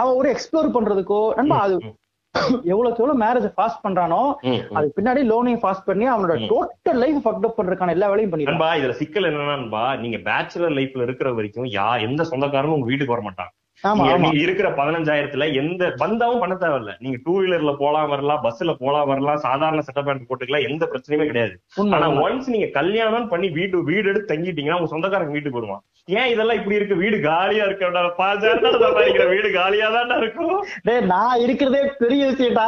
Speaker 2: அவன் ஒரு எக்ஸ்ப்ளோர் பண்றதுக்கோ நண்பா அது எவ்வளவுக்கு எவ்வளவு மேரேஜ் ஃபாஸ்ட் பண்றானோ. அதுக்கு பின்னாடி லோனையும் ஃபாஸ்ட் பண்ணி அவனோட. டோட்டல் லைஃப் ஃபக்ட் அப் பண்றதுக்கான எல்லா வேலையும் பண்ணிடுவான்
Speaker 1: நண்பா இதுல சிக்கல் என்னன்னா நீங்க பேச்சுலர் லைஃப்ல இருக்கிற வரைக்கும் யா எந்த சொந்தக்காரனும் உங்க வீட்டுக்கு வர மாட்டான் இருக்கிற பதினஞ்சாயிரத்துல எந்த பந்தாவும் பண்ண தேவையில்ல. நீங்க டூ வீலர்ல போலாம் வரலாம் பஸ்ல போலாம் வரலாம் சாதாரண செட்டப் பேண்ட் போட்டுக்கலாம் எந்த பிரச்சனையுமே கிடையாது. ஆனா. ஒன்ஸ் நீங்க கல்யாணம் பண்ணி வீடு வீடு எடுத்து தங்கிட்டீங்கன்னா உங்க சொந்தக்காரங்க வீட்டுக்கு வருவான். ஏன் இதெல்லாம் இப்படி இருக்கு? வீடு காலியா இருக்கு வீடு காலியா தான் இருக்கும்.
Speaker 2: டேய் நான் இருக்கிறதே பெரிய விஷயம்டா.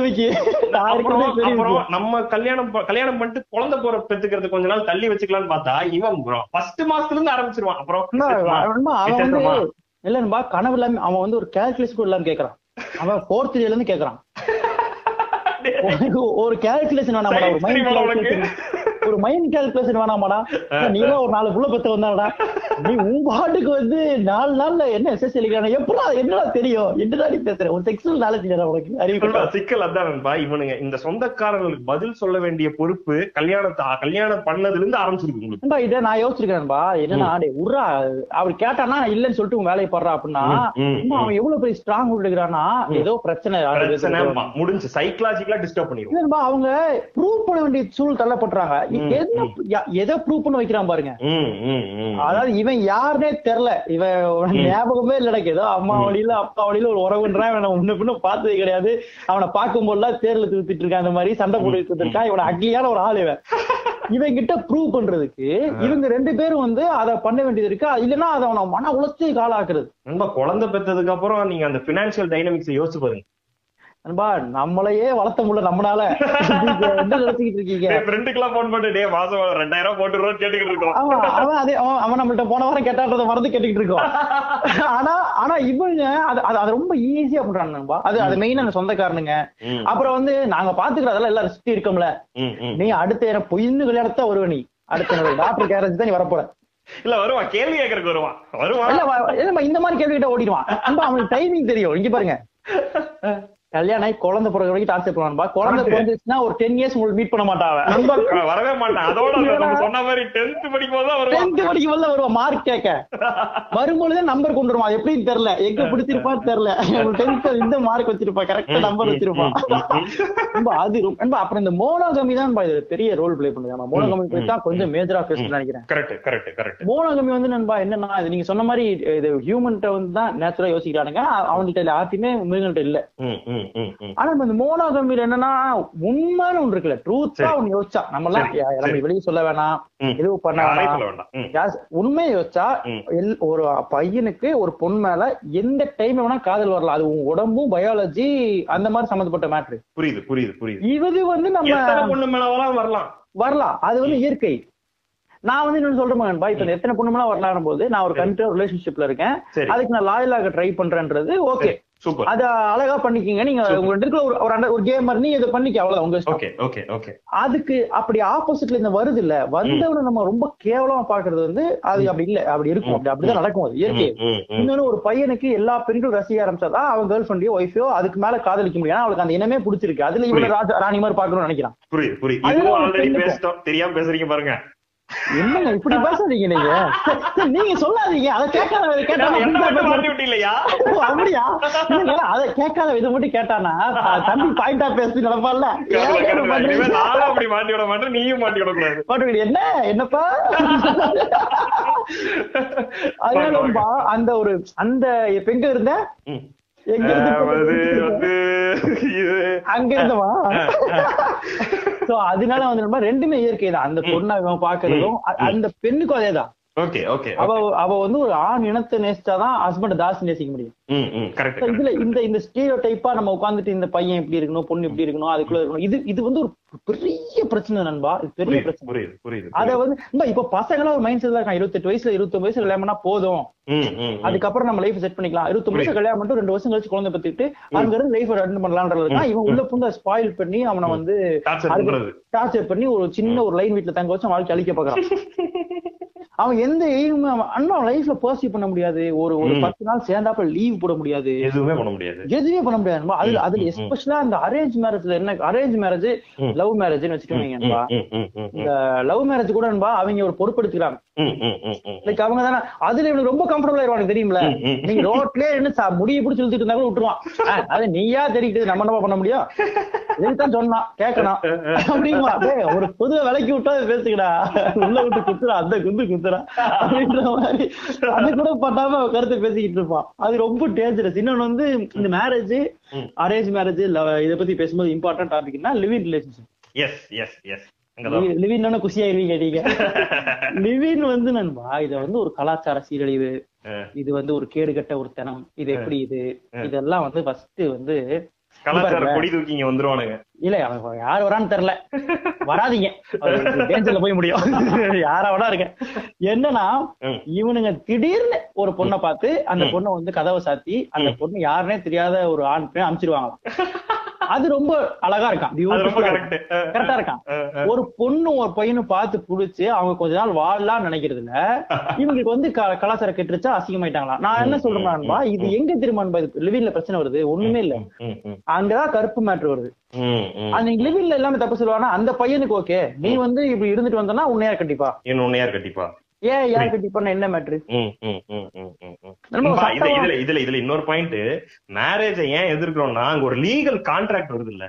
Speaker 2: விஷயம்.
Speaker 1: நம்ம கல்யாணம் கல்யாணம் பண்ணிட்டு குழந்தை போற பெத்துக்கிறது கொஞ்ச நாள் தள்ளி வச்சுக்கலாம்னு பார்த்தா இவன் ஃபர்ஸ்ட் மாசத்துல இருந்து ஆரம்பிச்சிருவான். அப்புறம் விசேஷமா?
Speaker 2: இல்லன்பா கனவு இல்லாம அவன் வந்து ஒரு கால்குலேஷன் கூட இல்லாம கேக்குறான். அவன் ஃபோர்த் இயர்ல இருந்து கேக்குறான். ஒரு- கால்குலேஷன் வேணாமாடா ஒரு மைண்ட் ஒரு மைண்ட் கால்குலேஷன் வேணாமாடா. நீ ஒரு நாலு புள்ள பத்து வந்தாடா. நீ உன் பாட்டுக்கு வந்து நாலு நாள்ல என்ன எஸ்எஸ் எழுக்கிறான எப்படா என்னடா தெரியும்? என்னடா நீ பேசுற? ஒரு செக்ஷுவல் நாலேஜ் உனக்கு அறிவு
Speaker 1: சிக்கல் அதான் இவனுங்க இந்த சொந்தக்காரங்களுக்கு பதில் சொல்ல வேண்டிய பொறுப்பு கல்யாணத்தை கல்யாணம் பண்ணதுல இருந்து ஆரம்பிச்சிருக்கு உங்களுக்கு.
Speaker 2: இதை நான் யோசிச்சிருக்கேன்பா என்னன்னா உர்ரா அவர் கேட்டானா இல்லைன்னு சொல்லிட்டு உன் வேலையை படுறா அப்படின்னா அவன் எவ்வளவு பெரிய ஸ்ட்ராங் எடுக்கிறான்னா ஏதோ பிரச்சனை
Speaker 1: முடிஞ்சு சைக்கலாஜிக்கலா டிஸ்டர்ப்
Speaker 2: இல்லன்பா, அவங்க ப்ரூவ் பண்ண வேண்டிய சூழல் தள்ளப்படுறாங்க எதை ப்ரூவ் பண்ண வைக்கிறான் பாருங்க. அதாவது இவன் யாருனே தெரியல. இவன் ஞாபகமே இல்ல எனக்கு. ஏதோ அம்மா வழியில அப்பா வழியில ஒரு உறவுன்றான் இவனை முன்ன பின்ன பார்த்ததே கிடையாது. அவனை பார்க்கும் போதெல்லாம் தேர்ல தூத்திட்டு இருக்கான் அந்த மாதிரி சண்டை போட்டு இருக்கான் இவனை அக்லியான ஒரு ஆள் இவன். இவன் கிட்ட ப்ரூவ் பண்றதுக்கு இவங்க ரெண்டு பேரும் வந்து அதை பண்ண வேண்டியது இருக்கு. இல்லைன்னா அதை அவனை மன உளைச்சலுக்கு ஆளாக்குறது.
Speaker 1: நண்பா குழந்தை பெத்ததுக்கு அப்புறம் நீங்க அந்த பினான்சியல் டைனமிக்ஸ் யோசிச்சு பாருங்க.
Speaker 2: நண்பா நம்மளையே வளர்த்த முடியல நம்மளால என்ன நினைச்சுக்கிட்டு இருக்கீங்க?
Speaker 1: ஃப்ரெண்டுக்கெல்லாம் போன் பண்ணி. டே மாசம் ரெண்டாயிரம் போட்டுருவோம் கேட்டுக்கிட்டு இருக்கோம்.
Speaker 2: அவன் அவன் அதே அவன் அவன் நம்மள்ட்ட போன வாரம் கேட்டான்றத மறந்து கேட்டுக்கிட்டு இருக்கோம். ஆனா ஆனா இவங்க அது அது ரொம்ப ஈஸியா பண்றாங்க நண்பா அது அது மெயினா அந்த சொந்தக்காரனுங்க. அப்புறம் வந்து நாங்க பாத்துக்கிறதெல்லாம் எல்லாம் ரிஸ்க் இருக்கோம்ல. நீ அடுத்த எனக்கு பொய்னு கல்யாணத்தை வருவ நீ. அடுத்த டாக்டர் கேரேஜ் தான் நீ வரப்போற.
Speaker 1: இல்ல வருவான். கேள்வி கேட்கறதுக்கு வருவான். வருவான்.
Speaker 2: இல்ல இந்த மாதிரி கேள்வி கிட்ட ஓடிடுவான். நண்பா, அவனுக்கு டைமிங் தெரியும். இங்க பாருங்க. கல்யாணம் ஆகி குழந்தை பிறகு வரைக்கும் டார்ச்சர் பண்ணுவான்பா குழந்தை பிறந்துச்சுன்னா ஒரு டென் இயர்ஸ் உங்களுக்கு மீட் பண்ண மாட்டான்
Speaker 1: வரவே மாட்டான். அதோட சொன்ன மாதிரி டென்த் படிக்கும் போது வருவான்.
Speaker 2: டென்த் படிக்கும் போது வருவான். மார்க் கேட்க. வரும்பொழுதே நம்பர் கொண்டு வருவான் எப்படின்னு தெரியல. எங்க பிடிச்சிருப்பான்னு தெரியல. டென்த் இந்த மார்க் வச்சிருப்பான். கரெக்டா நம்பர் வச்சிருப்பான். ரொம்ப அது ரொம்ப அப்புறம் இந்த மோனோகமி தான் இது பெரிய ரோல் ப்ளே பண்ணுது. நம்ம மோனோகமி தான் கொஞ்சம் மேஜரா பேசணும்னு நினைக்கிறேன்.
Speaker 1: கரெக்ட் கரெக்ட் கரெக்ட்
Speaker 2: மோனோகமி வந்து நண்பா என்னன்னா இது நீங்க சொன்ன மாதிரி இது ஹியூமன்ட்ட வந்து தான் நேச்சுரலா யோசிக்கிறானுங்க. அவங்கள்ட்ட யார்ட்டையுமே மிருகங்கள்ட்ட இல்ல. ஆனா இந்த மோனோகமில என்னன்னா உண்மைன்னு ஒன்று இருக்குல்ல. ட்ரூத்தா. ஒண்ணு யோசிச்சா. நம்ம எல்லாம் நம்ம. வெளியே சொல்ல வேணாம். எதுவும் பண்ண வேணாம். உண்மையை யோசிச்சா ஒரு பையனுக்கு ஒரு பொண்ணு மேல எந்த டைம் வேணா காதல் வரலாம். அது உங்க உடம்பும் பயாலஜி அந்த மாதிரி சம்பந்தப்பட்ட மேட்ரு
Speaker 1: புரியுது புரியுது புரியுது.
Speaker 2: இது வந்து நம்ம
Speaker 1: பொண்ணு மேல வரலாம்.
Speaker 2: வரலாம். அது வந்து இயற்கை. நான் வந்து இன்னொன்னு சொல்றேன் பா இப்ப எத்தனை பொண்ணுமெல்லாம் வரலாம் போது நான் ஒரு கண்டினியூ ரிலேஷன்ஷிப்ல இருக்கேன். அதுக்கு நான் லாயலாக ட்ரை பண்றேன்றது ஓகே
Speaker 1: சூப்பர்
Speaker 2: அத அழகா பண்ணிக்கீங்க. நீங்க. உங்க ரெண்டு ஒரு ஒரு கேமர் நீ இதை பண்ணிக்க அவ்வளவுதான். உங்க
Speaker 1: ஓகே ஓகே ஓகே
Speaker 2: அதுக்கு அப்படி ஆப்போசிட்ல இந்த வருது இல்ல வந்தவனை நம்ம ரொம்ப கேவலமா பாக்குறது வந்து அது அப்படி இல்ல. அப்படி இருக்கும். அப்படி அப்படிதான் நடக்கும் அது இயற்கை இன்னொன்னு ஒரு பையனுக்கு எல்லா பெண்களும் ரசிக்க ஆரம்பிச்சாதான் அவன் கேர்ள் ஃப்ரெண்டையோ ஒய்ஃபோ அதுக்கு மேல காதலிக்க முடியும். அவளுக்கு அந்த இனமே பிடிச்சிருக்கு. அதுல இவள ராஜா ராணி மாதிரி பாக்கணும்னு நினைக்கிறான்.
Speaker 1: புரியுது புரியுது. தெரியாம பேசுறீங்க பாருங்க.
Speaker 2: என்னங்க இப்படி பேசாதீங்க நீங்க? நீங்க சொல்லாதீங்க. அதை கேட்காத இதை கேட்டானா அப்படியா? அதை கேட்காத இதை மட்டும் கேட்டானா? தம்பி பாயிண்டா பேசி நடப்பான்ல.
Speaker 1: அப்படி மாட்டி விட மாட்டேன் நீயும் மாட்டி விட கூடாது
Speaker 2: என்ன? என்னப்பா? அதனால அந்த ஒரு அந்த எங்க இருந்த. எங்க இருந்து அங்க இருந்தவா? சோ அதனால வந்து நம்ம ரெண்டுமே இயற்கை தான். அந்த பொண்ணை இவன் பாக்குறதும் அந்த பெண்ணுக்கும் அதேதான். அவ அவ வந்து ஒரு ஆண் இனத்தை நேசிச்சாதான் ஹஸ்பண்ட் தாசி நேசிக்க முடியும். இதுல இந்த இந்த ஸ்டீரியோ டைப்பா நம்ம உட்காந்துட்டு இந்த பையன் இப்படி இருக்கணும் பொண்ணு இப்படி இருக்கணும் அதுக்குள்ள இருக்கணும் இது இது வந்து ஒரு பெரிய பிரச்சனை நண்பா இது பெரிய பிரச்சனை. அத வந்து இப்ப பசங்களா ஒரு மைண்ட் செட் இருக்கான் இருபத்தெட்டு வயசுல இருபத்தொன்பது வயசுல கல்யாணம் பண்ணா போதும். அதுக்கப்புறம் நம்ம லைஃப் செட் பண்ணிக்கலாம். இருபத்தொன்பது வயசு கல்யாணம் பண்ணிட்டு ரெண்டு வருஷம் கழிச்சு குழந்தை பத்திட்டு அங்க இருந்து லைஃப் ரன் பண்ணலான்றது இருக்கான் இவன் உள்ள புந்த ஸ்பாயில் பண்ணி அவனை வந்து
Speaker 1: டார்ச்சர்
Speaker 2: பண்ணி ஒரு சின்ன ஒரு லைன் வீட்டுல தங்க வச்சு வாழ்க்கை அழிக்க பாக்குறான் அவன் எந்த எய்மும் அண்ணா லைஃப்ல பர்சீவ் பண்ண முடியாது. ஒரு ஒரு. பத்து நாள் சேர்ந்தாப்புல லீவ் போட முடியாது.
Speaker 1: எதுவுமே பண்ண முடியாது.
Speaker 2: எதுவுமே பண்ண முடியாது. அதுல அதுல. எஸ்பெஷலா அந்த அரேஞ்ச் மேரேஜ்ல என்ன அரேஞ்ச் மேரேஜ். லவ் மேரேஜ்னு
Speaker 1: ம்,
Speaker 2: இந்த லவ் மேரேஜ் கூட நண்பா அவங்க ஒரு பொறுப்பெடுத்துக்கிறாங்க. லைக் அவங்க தானே அதுல இவனுக்கு ரொம்ப கம்ஃபர்டபுள் ஆயிருவாங்க தெரியுமில. நீங்க ரோட்லயே என்ன முடிய பிடிச்சி இழுத்துட்டு இருந்தா கூட விட்டுருவான். அது நீயா தெரிவிக்கிறது நம்ம என்ன பண்ண முடியும்? இதுதான் சொன்னான் கேட்கணும். அப்படிங்களா ஒரு புது விலைக்கு விட்டா பேசுக்கடா உள்ள விட்டு குத்துறா அந்த குந்து குத்துறா அப்படின்ற மாதிரி. அது கூட பட்டாம கருத்தை பேசிக்கிட்டு இருப்பான். அது ரொம்ப டேஞ்சரஸ் இன்னொன்னு வந்து இந்த மேரேஜ். அரேஞ்ச் மேரேஜ் இதை பத்தி பேசும்போது important டாபிக்னா living relationship
Speaker 1: yes yes yes
Speaker 2: live in குசியாயிருவீங்க கேட்டீங்க லிவின் வந்து நண்பா இத வந்து ஒரு கலாச்சார சீரழிவு இது வந்து ஒரு கேடுகட்ட ஒரு தனம் இது எப்படி இது. இதெல்லாம் வந்து ஃபர்ஸ்ட் வந்து
Speaker 1: கலாச்சார. கொடி தூக்கி இங்க வந்துருவானுங்க
Speaker 2: இல்ல யார் வரான்னு தெரியல வராதீங்க டேஞ்சர்ல போய் முடியும் யாரா வேணா இருக்க என்னன்னா. இவனுங்க திடீர்னு ஒரு பொண்ணை பார்த்து அந்த. பொண்ணை வந்து கதவை சாத்தி அந்த. பொண்ணு யாருன்னே தெரியாத ஒரு ஆண் பெண் அமிச்சிருவாங்களாம் அது ரொம்ப அழகா இருக்கான்.
Speaker 1: கரெக்ட்
Speaker 2: இருக்கான். ஒரு பொண்ணு ஒரு பையனை பார்த்து புடிச்சு அவங்க கொஞ்ச நாள் வாழலாம் நினைக்கிறதுல இவங்களுக்கு வந்து கலாச்சாரம் கெட்டுருச்சா அசிங்கமாயிட்டாங்களா? நான் என்ன சொல்றேன்னா இது எங்க திரும்ப லிவிங்ல பிரச்சனை வருது? ஒண்ணுமே இல்ல. அங்கதான் கருப்பு மேட்ரு வருது. அந்த லிவிங்ல எல்லாமே தப்பு சொல்லுவானா? அந்த பையனுக்கு ஓகே நீ வந்து இப்படி இருந்துட்டு வந்தனா உன்னை யார் கட்டிப்பா
Speaker 1: இன்னொன்னு யார் கண்டிப்பா.
Speaker 2: ஏன் யார் கட்டிப்பான்னு என்ன மேட்ரு
Speaker 1: இதுல இதுல இதுல இன்னொரு பாயிண்ட் மேரேஜ ஏன் எதிர்க்கிறோம்னா அங்க ஒரு லீகல் கான்ட்ராக்ட் வருது இல்ல.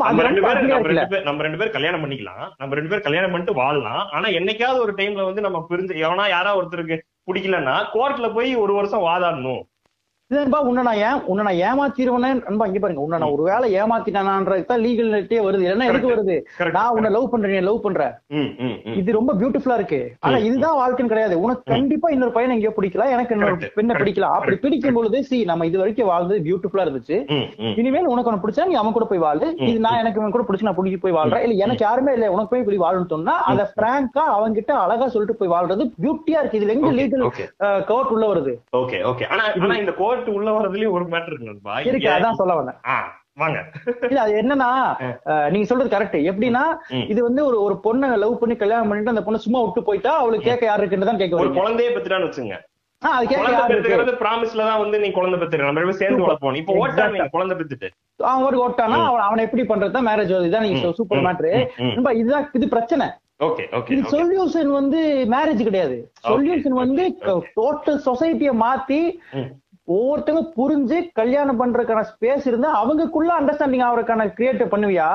Speaker 1: நம்ம ரெண்டு பேரும் நம்ம ரெண்டு பேர் நம்ம ரெண்டு பேர் கல்யாணம் பண்ணிக்கலாம். நம்ம ரெண்டு பேர் கல்யாணம் பண்ணிட்டு வாழலாம். ஆனா என்னைக்காவது ஒரு டைம்ல வந்து நம்ம பிரிஞ்சு எவனா யாரா ஒருத்தருக்கு பிடிக்கலன்னா கோர்ட்ல போய் ஒரு வருஷம் வாதாடணும்.
Speaker 2: இதுன்பா உன்னை நான் ஏன் உன்னை நான் ஏமாத்திருவேனே. நண்பா இங்க பாருங்க. உன்னை நான் ஒரு வேலை ஏமாத்திட்டானான்றதுதான் லீகல் நெட்டே வருது. இல்லைன்னா எதுக்கு வருது. நான் உன்னை லவ் பண்றேன் லவ் பண்றேன். இது ரொம்ப பியூட்டிஃபுல்லா இருக்கு. ஆனா. இதுதான் வாழ்க்கைன்னு கிடையாது. உனக்கு கண்டிப்பா இன்னொரு பையனை எங்கேயோ பிடிக்கலாம். எனக்கு இன்னொரு. பெண்ணை. பிடிக்கலாம். அப்படி. பிடிக்கும் பொழுது சி நம்ம இது வரைக்கும் வாழ்ந்தது பியூட்டிஃபுல்லா இருந்துச்சு. இனிமேல் உனக்கு ஒண்ணு பிடிச்சா நீ அவன் கூட போய் வாழு. இது நான் எனக்கு இவன் கூட பிடிச்சு நான் பிடிச்சி போய் வாழ்றேன். இல்ல எனக்கு யாருமே இல்ல. உனக்கு போய் இப்படி வாழணும்னு சொன்னா அதை பிராங்கா அவங்க கிட்ட அழகா சொல்லிட்டு போய் வாழ்றது பியூட்டியா இருக்கு. இதுல எங்க லீகல். கவர்ட் உள்ள வருது.
Speaker 1: ஓகே ஓகே ஆனா இந்த கோர்ட் உள்ள வரதுலயும் ஒரு மேட்டர் இருக்கு நண்பா.
Speaker 2: இருக்கு அதான் சொல்ல வந்தேன்.
Speaker 1: வாங்க.
Speaker 2: இல்ல அது என்னன்னா நீங்க சொல்றது கரெக்ட் எப்படின்னா. இது வந்து ஒரு ஒரு பொண்ணை லவ் பண்ணி கல்யாணம் பண்ணிட்டு அந்த பொண்ணு சும்மா விட்டு போயிட்டா அவளுக்கு கேட்க யாரு இருக்குன்னு தான் கேட்க
Speaker 1: ஒரு குழந்தைய பெத்துட்டான்னு வச்சுங்க குழந்தை பெத்துக்கிறது ப்ராமிஸ்ல தான் வந்து நீ குழந்தை பெத்துக்க நம்ம ரெண்டு பேரும் சேர்ந்து
Speaker 2: Super.
Speaker 1: வளர்ப்போம். இப்போ ஓட்டாங்க
Speaker 2: Exact.
Speaker 1: குழந்தை பெத்துட்டு.
Speaker 2: அவன் ஒரு ஓட்டானா அவன் அவனை எப்படி பண்றதுதான் மேரேஜ் வருது. இதான் நீங்க சூப்பர் மேட்ரு. இதுதான் இது பிரச்சனை. சொல்யூஷன் வந்து மேரேஜ் கிடையாது. சொல்யூஷன் வந்து டோட்டல் சொசைட்டிய மாத்தி. ஒவ்வொருத்தங்க புரிஞ்சு கல்யாணம் பண்றதுக்கான ஸ்பேஸ் இருந்தா அவங்களுக்குள்ள அண்டர்ஸ்டாண்டிங் ஆகிறதுக்கான கிரியேட் பண்ணுவியா.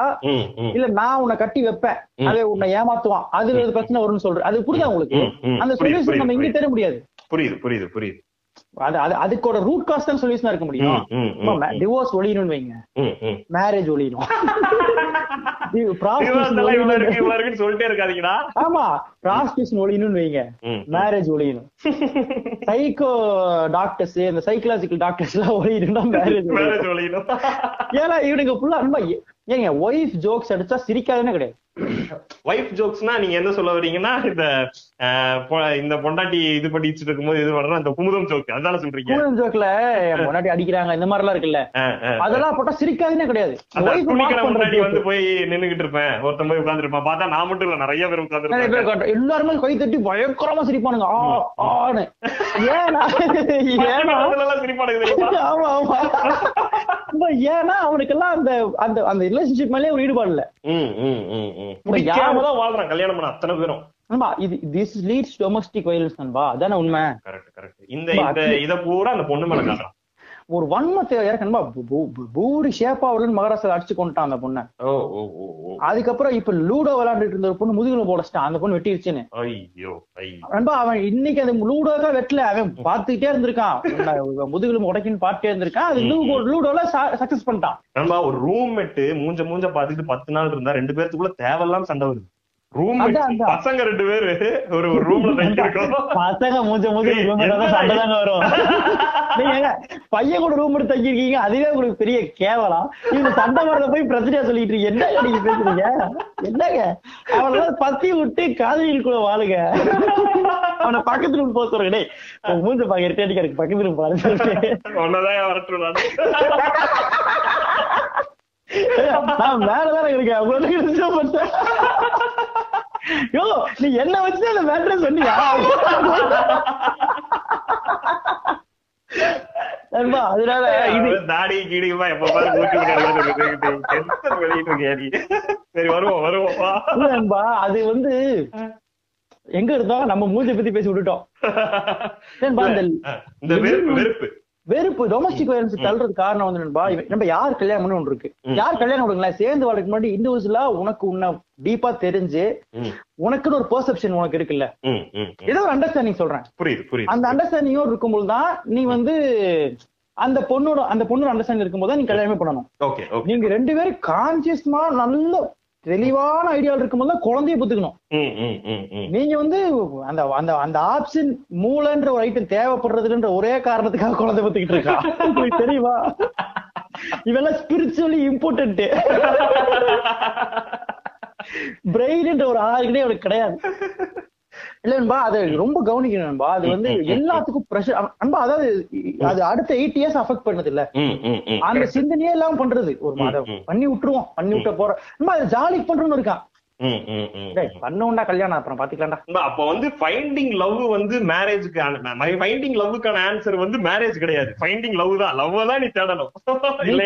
Speaker 2: இல்ல நான் உன்னை கட்டி வைப்பேன். அவன் உன்னை ஏமாத்துவான். ஒரு பிரச்சனை வரும்னு சொல்றேன் அது புரியுதா உங்களுக்கு. அந்த சொல்யூஷன் நம்ம இங்க
Speaker 1: புரியுது,
Speaker 2: தர முடியாது.
Speaker 1: புரியுது புரியுது புரியுது.
Speaker 2: அது அது அதுக்கோட ரூட் காஸ்ட் தான் சொல்யூஷனா இருக்க முடியும். டிவோர்ஸ் வைங்க. மேரேஜ்
Speaker 1: இருக்குன்னு சொல்லிட்டே இருக்காதீங்கடா.
Speaker 2: ஆமா ப்ராஸ்டியூஷன் ஒழியணும்னு வைங்க. மேரேஜ் ஒழியணும். சைக்கோ டாக்டர்ஸ் இந்த சைக்கலாஜிக்கல் டாக்டர்ஸ் எல்லாம் மேரேஜ்
Speaker 1: Marriage ஒழியணும்.
Speaker 2: ஏன்னா இவனுங்க ஃபுல்லா அன்பா ஏங்க ஒய்ஃப் ஜோக்ஸ் அடிச்சா சிரிக்காதுன்னு கிடையாது.
Speaker 1: Wife jokesனா நீங்க என்ன சொல்ல வரீங்கன்னா இந்த இந்த பொண்டாட்டி இது படிச்சுட்டு இருக்கும்போது இது பண்ற அந்த குமுதம் ஜோக் அதான சொல்றீங்க.
Speaker 2: ஜோக்ல முன்னாடி அடிக்கிறாங்க இந்த மாதிரி எல்லாம் இருக்குல்ல. அதெல்லாம் போட்டா சிரிக்காதுன்னே கிடையாது.
Speaker 1: முன்னாடி. வந்து போய் நின்னுகிட்டு இருப்பேன். ஒருத்தன் போய் உட்கார்ந்திருப்பான். பார்த்தா நான் மட்டும் இல்ல நிறைய பேர் உட்கார்ந்து.
Speaker 2: எல்லாருமே கை தட்டி பயங்கரமா சிரிப்பானுங்க. ஆ ஆன்னு. ஏன்னா ஏன்னா
Speaker 1: தெரியுமா?
Speaker 2: ஆமா ஆமா. ஏன்னா அவனுக்கெல்லாம் அந்த அந்த அந்த ரிலேஷன்ஷிப் மேலே ஒரு ஈடுபாடு இல்ல.
Speaker 1: ம், ம், ம், ம்.
Speaker 2: இப்ப யார்
Speaker 1: பிடிக்காம தான் வாழ்றான்? கல்யாணம் பண்ண அத்தனை பேரும்.
Speaker 2: ஆமா இது திஸ் லீட்ஸ் டொமஸ்டிக் வயலன்ஸ் நண்பா. அதானே உண்மை?
Speaker 1: Correct correct. இந்த இந்த இத பூரா அந்த பொண்ணு மேல காட்டுறான்.
Speaker 2: ஒரு வன்மத்தை இறக்கணுமா பூரி ஷேப்பா அவளுன்னு மகாராஷ்டிரா அடிச்சு கொண்டுட்டான் அந்த பொண்ணை. அதுக்கப்புறம் இப்ப லூடோ விளையாண்டுட்டு இருந்த ஒரு பொண்ணு முதுகுல போடச்சிட்டான். அந்த பொண்ணு வெட்டிருச்சுன்னு. நண்பா அவன் இன்னைக்கு அந்த லூடோக்கா வெட்டல. அவன் பார்த்துக்கிட்டே இருந்திருக்கான். முதுகுல உடைக்குன்னு பார்த்துட்டே இருந்திருக்கான். அது லூடோ லூடோல சக்சஸ் பண்ணிட்டான்.
Speaker 1: நண்பா ஒரு ரூம்மேட் மூஞ்ச மூஞ்ச பாத்துட்டு பத்து நாள் இருந்தா ரெண்டு பேத்துக்குள்ள தேவையில்லாம் சண்டை வருது. ரூம். பசங்க ரெண்டு பேரு ஒரு ஒரு ரூம்ல
Speaker 2: பசங்க மூஞ்ச மூஞ்ச ரூம் எடுத்தா சண்டை தாங்க வரும். நீங்க பையன் கூட ரூம் எடுத்து தங்கியிருக்கீங்க? அதுவே உங்களுக்கு பெரிய கேவலம். இந்த சண்டை வரத போய் பிரச்சனையா சொல்லிட்டு இருக்கீங்க. என்னங்க நீங்க பேசுறீங்க? என்னங்க? அவனால பத்தி விட்டு காதலிகள் கூட வாழுங்க. அவனை பக்கத்துல ரூம் போக சொல்றேன் டேய் மூஞ்ச பாக்க இருட்டேடிக்கா இருக்கு பக்கத்துல ரூம் பாருங்க சொல்லிட்டு.
Speaker 1: ஒன்னதான் வரட்டும் நான்.
Speaker 2: நான் மேலதான் இருக்கேன். உங்களுக்கு. யோ நீ என்ன வச்சு அந்த மேட்ரை சொன்னியா? அதனால இது
Speaker 1: தாடி கீடியுமா எப்ப பாரு மூச்சு சரி வருவோம் வருவோம்
Speaker 2: நண்பா அது வந்து எங்க இருந்தோம் நம்ம மூஞ்ச பத்தி பேசி விட்டுட்டோம். இந்த
Speaker 1: வெறுப்பு வெறுப்பு.
Speaker 2: வெறுப்பு. டொமஸ்டிக் வயலன்ஸ் தள்ளுறது காரணம் வந்து நண்பா நம்ம யார் கல்யாணம் பண்ணி ஒன்று இருக்கு. யார் கல்யாணம் பண்ணுங்களேன்? சேர்ந்து வாழ்க்கை முன்னாடி இண்டிவிஜுவலா உனக்கு உன்னை டீப்பா தெரிஞ்சு உனக்குன்னு ஒரு பெர்செப்ஷன் உனக்கு இருக்குல்ல. ஏதோ ஒரு அண்டர்ஸ்டாண்டிங் சொல்றேன்.
Speaker 1: புரியுது புரியுது
Speaker 2: அந்த அண்டர்ஸ்டாண்டிங்கோட இருக்கும்போது தான் நீ வந்து அந்த பொண்ணோட அந்த பொண்ணோட அண்டர்ஸ்டாண்டிங் இருக்கும்போது தான் நீ கல்யாணமே பண்ணணும். நீங்க ரெண்டு பேரும் கான்சியஸ்மா நல்ல தெளிவான ஐடியாவில் இருக்கும்போது குழந்தைய புத்துக்கணும். நீங்க வந்து அந்த அந்த அந்த ஆப்ஷன் மூளைன்ற ஒரு ஐட்டம் தேவைப்படுறதுன்ற ஒரே காரணத்துக்காக குழந்தை பத்துக்கிட்டு இருக்கா? உங்களுக்கு தெரியுமா? இவெல்லாம் ஸ்பிரிச்சுவலி இம்பார்ட்டன்ட் பிரெயின்ன்ற ஒரு ஆளுகளே அவனுக்கு கிடையாது. இல்ல நண்பா அது ரொம்ப கவனிக்கணும் நண்பா. அது வந்து எல்லாத்துக்கும் ப்ரெஷர் அன்பா அதாவது அது அடுத்த எயிட் இயர்ஸ் அஃபெக்ட் பண்ணது இல்ல. அந்த சிந்தனையே எல்லாம் பண்றது. ஒரு மாதம். பண்ணி விட்டுருவோம் பண்ணி விட்ட போற நண்பா அது ஜாலி பண்றோம்னு இருக்கான்.
Speaker 1: ம், ம், ம்.
Speaker 2: டேய், பண்ண கல்யாணம் அப்புறம் பாத்துக்கலாம்டா.
Speaker 1: நண்பா, அப்ப வந்து ஃபைண்டிங் லவ் வந்து மேரேஜ்க்கு ஃபைண்டிங் லவ்வுக்கான ஆன்சர் வந்து மேரேஜ் கிடையாது. ஃபைண்டிங் லவ் தான். லவ் தான் நீ தேடணும்.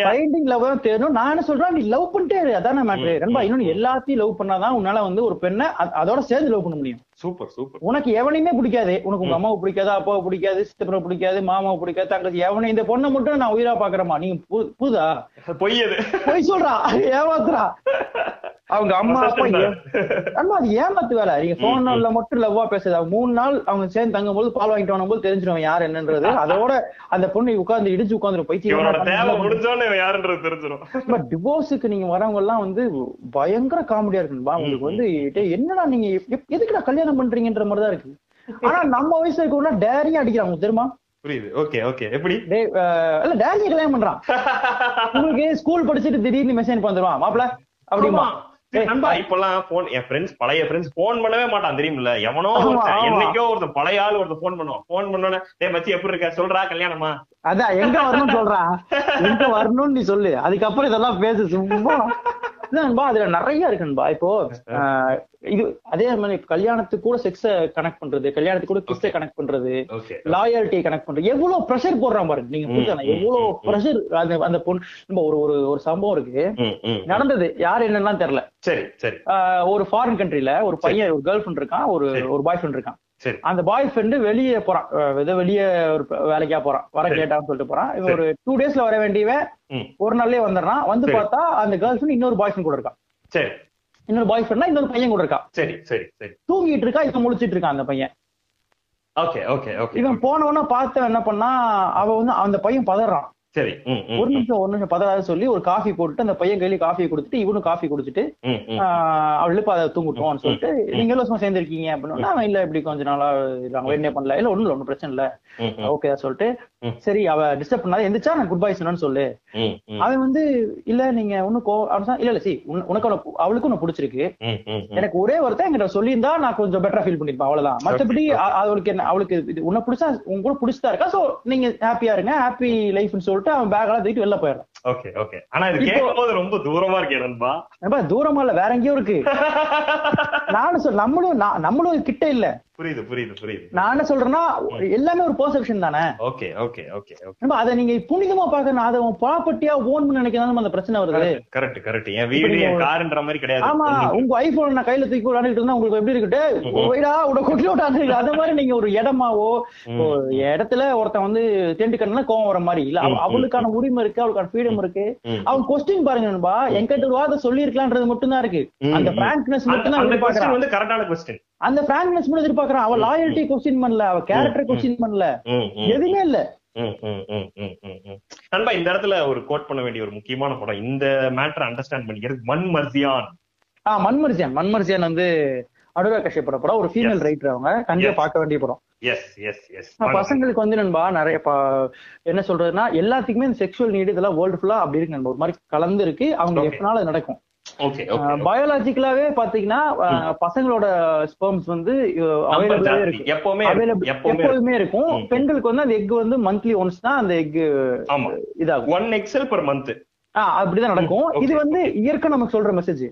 Speaker 2: ஃபைண்டிங் லவ் தேடணும். நான் என்ன சொல்றேன் நீ லவ் பண்ணிட்டே. அதானே மேட்ரு நண்பா இன்னொன்னு எல்லாத்தையும் லவ் பண்ணாதான் உன்னால வந்து ஒரு பெண்ணை அதோட சேர்ந்து லவ் பண்ண முடியும்.
Speaker 1: Super super.
Speaker 2: உனக்கு எவனையுமே பிடிக்காது. உனக்கு உங்க அம்மாவை பிடிக்காது அப்பாவை பிடிக்காது சித்தப்பனை பிடிக்காது மாமாவை பிடிக்காது தங்கச்சி எவனை இந்த பொண்ணை மட்டும் நான் உயிரா பாக்குறேமா நீங்க பு- புதா
Speaker 1: பொய் அது.
Speaker 2: பொய் சொல்றா. ஏமாத்துறா. அவங்க அம்மா அப்பா அண்ணா அது ஏமாத்து வேலை. நீங்க போன் நாள்ல மட்டும் லவ்வா பேசுது. அவங்க மூணு நாள் அவங்க சேர்ந்து தங்கும் போது பால் வாங்கிட்டு வரும்போது தெரிஞ்சிடும் யார் என்னன்றது. அதோட அந்த பொண்ணு உட்கார்ந்து இடிச்சு உட்கார்ந்து பைத்தியம் பட் டிவோர்ஸுக்கு நீங்க வரவங்க எல்லாம் வந்து பயங்கர காமெடியா இருக்குன்பா உங்களுக்கு வந்து என்னடா நீங்க எதுக்குடா கல்யாணம் பண்றீங்கன்ற மாதிரி தான் இருக்கு. ஆனா நம்ம வயசுல இருக்கவங்க டேரியா அடிக்கிறாங்க தெரியுமா?
Speaker 1: புரியுது. ஓகே ஓகே எப்படி?
Speaker 2: இல்ல டேரியா கல்யாணம் பண்றான். உங்களுக்கு ஸ்கூல் படிச்சுட்டு திடீர்னு மெசேஜ் வந்துருவான். மாப்பிள அப்படிமா?
Speaker 1: நண்பா இப்பெல்லாம் போன் என் ஃப்ரெண்ட்ஸ் பழைய ஃப்ரெண்ட்ஸ் போன் பண்ணவே மாட்டான் தெரியுமில்ல? எவனோ. என்னைக்கோ ஒருத்தன் பழைய ஆள் ஒருத்தன் போன் பண்ணுவான். போன் பண்ணோன்னே டேய் மச்சி எப்படி இருக்க? சொல்றா கல்யாணமா?
Speaker 2: அதான் எங்க வரணும்னு சொல்றான் எங்க வரணும்னு நீ சொல்லு. அதுக்கப்புறம் இதெல்லாம் பேசு சும்மா. இல்லன்பா அதுல நிறைய இருக்குன்பா. இப்போ இது அதே மாதிரி கல்யாணத்துக்கு கூட செக்ஸ கனெக்ட் பண்றது கல்யாணத்துக்கு கூட கிஸ்ஸ கனெக்ட் பண்றது
Speaker 1: ஓகே
Speaker 2: லாயல்ட்டி கனெக்ட் பண்றது. எவ்வளவு ப்ரெஷர் போடுறான் பாருங்க நீங்க
Speaker 1: ம்,
Speaker 2: எவ்வளவு. ப்ரெஷர் அந்த அந்த பொண்ணு நம்ம ஒரு ஒரு ஒரு சம்பவம் இருக்கு. நடந்தது யார் என்னன்னு தெரியல.
Speaker 1: சரி சரி.
Speaker 2: ஒரு ஃபாரின் கண்ட்ரில ஒரு பையன் ஒரு கேர்ள் ஃபிரெண்ட் இருக்கான் ஒரு. ஒரு பாய் ஃப்ரெண்ட் இருக்கான்.
Speaker 1: சரி.
Speaker 2: அந்த பாய் ஃப்ரெண்டு வெளியே போறான். ஏதோ வெளியே ஒரு வேலைக்கா போறான். வர. கேட்டான்னு சொல்லிட்டு போறான். இவன். ஒரு டூ டேஸ்ல வர வேண்டியவன் ஒரு நாள்லயே வந்துடுறான். வந்து. பார்த்தா அந்த கேர்ள் ஃப்ரெண்ட் இன்னொரு பாய் ஃப்ரெண்ட் கூட இருக்கான்.
Speaker 1: சரி.
Speaker 2: இன்னொரு பாய் ஃப்ரெண்ட்னா இன்னொரு பையன் கூட இருக்கான்.
Speaker 1: சரி சரி சரி.
Speaker 2: தூங்கிட்டு இருக்கா இவன் முழிச்சிட்டு இருக்கான் அந்த பையன்?
Speaker 1: Okay okay okay.
Speaker 2: இவன் போனவன பார்த்து என்ன பண்ணா அவ வந்து அந்த பையன் பதறான்.
Speaker 1: சரி.
Speaker 2: ஒரு நிமிஷம் ஒரு நிமிஷம் பதறாத சொல்லி ஒரு காஃபி போட்டுட்டு அந்த பையன் கையில காஃபியை கொடுத்துட்டு இவனும் காஃபி குடிச்சிட்டு
Speaker 1: ம் ம்
Speaker 2: ஆஹ் அவள் இப்ப அதை தூங்கிட்டோம்னு சொல்லிட்டு. நீங்க எல்லாம் சேர்ந்திருக்கீங்க? அப்படின்னு அவன் இல்ல இப்படி கொஞ்ச நாளா இருக்காங்க வேணே பண்ணல. இல்ல ஒண்ணும் இல்ல ஒண்ணும் பிரச்சனை இல்ல. ஓகே சொல்லிட்டு. சரி அவ டிஸ்டர்ப் பண்ணாத எந்திரிச்சா நான் குட் பை சொன்னு சொல்லு அவன் வந்து இல்ல நீங்க ஒண்ணு கோ இல்ல இல்ல சி உனக்கு அவளுக்கு உன்னை பிடிச்சிருக்கு. எனக்கு ஒரே ஒருத்தன் என்கிட்ட சொல்லியிருந்தா நான் கொஞ்சம் பெட்டரா ஃபீல் பண்ணிருப்பேன் அவ்வளவுதான். மத்தபடி அவளுக்கு என்ன அவளுக்கு உன்னை பிடிச்சா உங்க கூட பிடிச்சதா இருக்கா? சோ நீங்க ஹாப்பியா இருங்க ஹாப்பி லைஃப்னு சொல்லிட்டு அவன் பேக் எல்லாம் தூக்கிட்டு வெளில போயிடுறான்.
Speaker 1: ஓகே ஓகே ஆனா இது கேட்கும்போது ரொம்ப தூரமா இருக்கே நண்பா.
Speaker 2: ரொம்ப தூரமா இல்ல வேற எங்கேயோ இருக்கு. நானும் சொல் நம்மளும் நம்மளும் கிட்ட இல்ல.
Speaker 1: புரியுது புரியுது புரியுது.
Speaker 2: நான் என்ன சொல்றேன்னா எல்லாமே ஒரு பெர்செப்ஷன் தானே.
Speaker 1: ஓகே ஓகே ஓகே
Speaker 2: நம்ம அதை நீங்க புனிதமா பாக்கணும் அதை உன் ப்ராப்பர்ட்டியா ஓன் பண்ணி நினைக்கிறதா அந்த பிரச்சனை வருது.
Speaker 1: கரெக்ட் கரெக்ட் என் வீடு என் காருன்ற மாதிரி கிடையாது.
Speaker 2: ஆமா உங்க ஐபோன் நான் கையில தூக்கி விளையாண்டுட்டு இருந்தா உங்களுக்கு எப்படி இருக்குட்டு வைடா உட கொட்டி விட்டாங்க அந்த மாதிரி நீங்க ஒரு இடமாவோ இடத்துல ஒருத்தன் வந்து தேண்டு கண்ணா கோவம் வர மாதிரி. இல்ல அவளுக்கான உரிமை இருக்கு அவளுக்கான ஃப்ரீடம் இருக்கு. அவன் கொஸ்டின் பாருங்க நண்பா. என்கிட்ட ஒரு வார்த்தை சொல்லி இருக்கலான்றது மட்டும் தான் இருக்கு அந்த. பிராங்க்னஸ் மட்டும் தான்
Speaker 1: வந்து கரெக்டான கொஸ்டின்
Speaker 2: அந்த பிராங்க்னஸ் மட்டும் எதிர்பார்க்கறான். அவன் லாயல்ட்டி கொஸ்டின் பண்ணல. அவ கேரக்டர். கொஸ்டின் பண்ணல. எதுவுமே இல்ல.
Speaker 1: நண்பா இந்த இடத்துல ஒரு கோட் பண்ண வேண்டிய ஒரு முக்கியமான படம். இந்த மேட்டர் அண்டர்ஸ்டாண்ட் பண்ணிக்கிறது மண் மர்சியான்
Speaker 2: ஆஹ் மன்மர்சியான் மன்மர்சியான் வந்து அனுராக் கஷ்யப் படம். ஒரு ஃபீமேல். ரைட்டர் அவங்க. கண்டிப்பா. பார்க்க வேண்டிய படம். பசங்களுக்கு வந்து நண்பா நிறைய என்ன சொல்றதுன்னா எல்லாத்துக்குமே இந்த செக்ஷுவல் நீடு இதெல்லாம் வேர்ல்டு ஃபுல்லா அப்படி இருக்கு நண்பா. ஒரு மாதிரி கலந்து இருக்கு. அவங்க அது நடக்கும். பயாலஜிக்கலாவே பாத்தீங்கன்னா பசங்களோட ஸ்பெர்ம்ஸ் வந்து அவைலபிளாவே இருக்கு.
Speaker 1: எப்பவுமே
Speaker 2: அவைலபிள்
Speaker 1: எப்பவுமே
Speaker 2: இருக்கும். பெண்களுக்கு வந்து அந்த எக் வந்து மந்த்லி ஒன்ஸ் தான் அந்த எக் இதாகும்.
Speaker 1: ஒன் எக்ஸல் per மந்த்
Speaker 2: அப்படிதான் நடக்கும். இது வந்து இயற்கை நமக்கு சொல்ற மெசேஜ்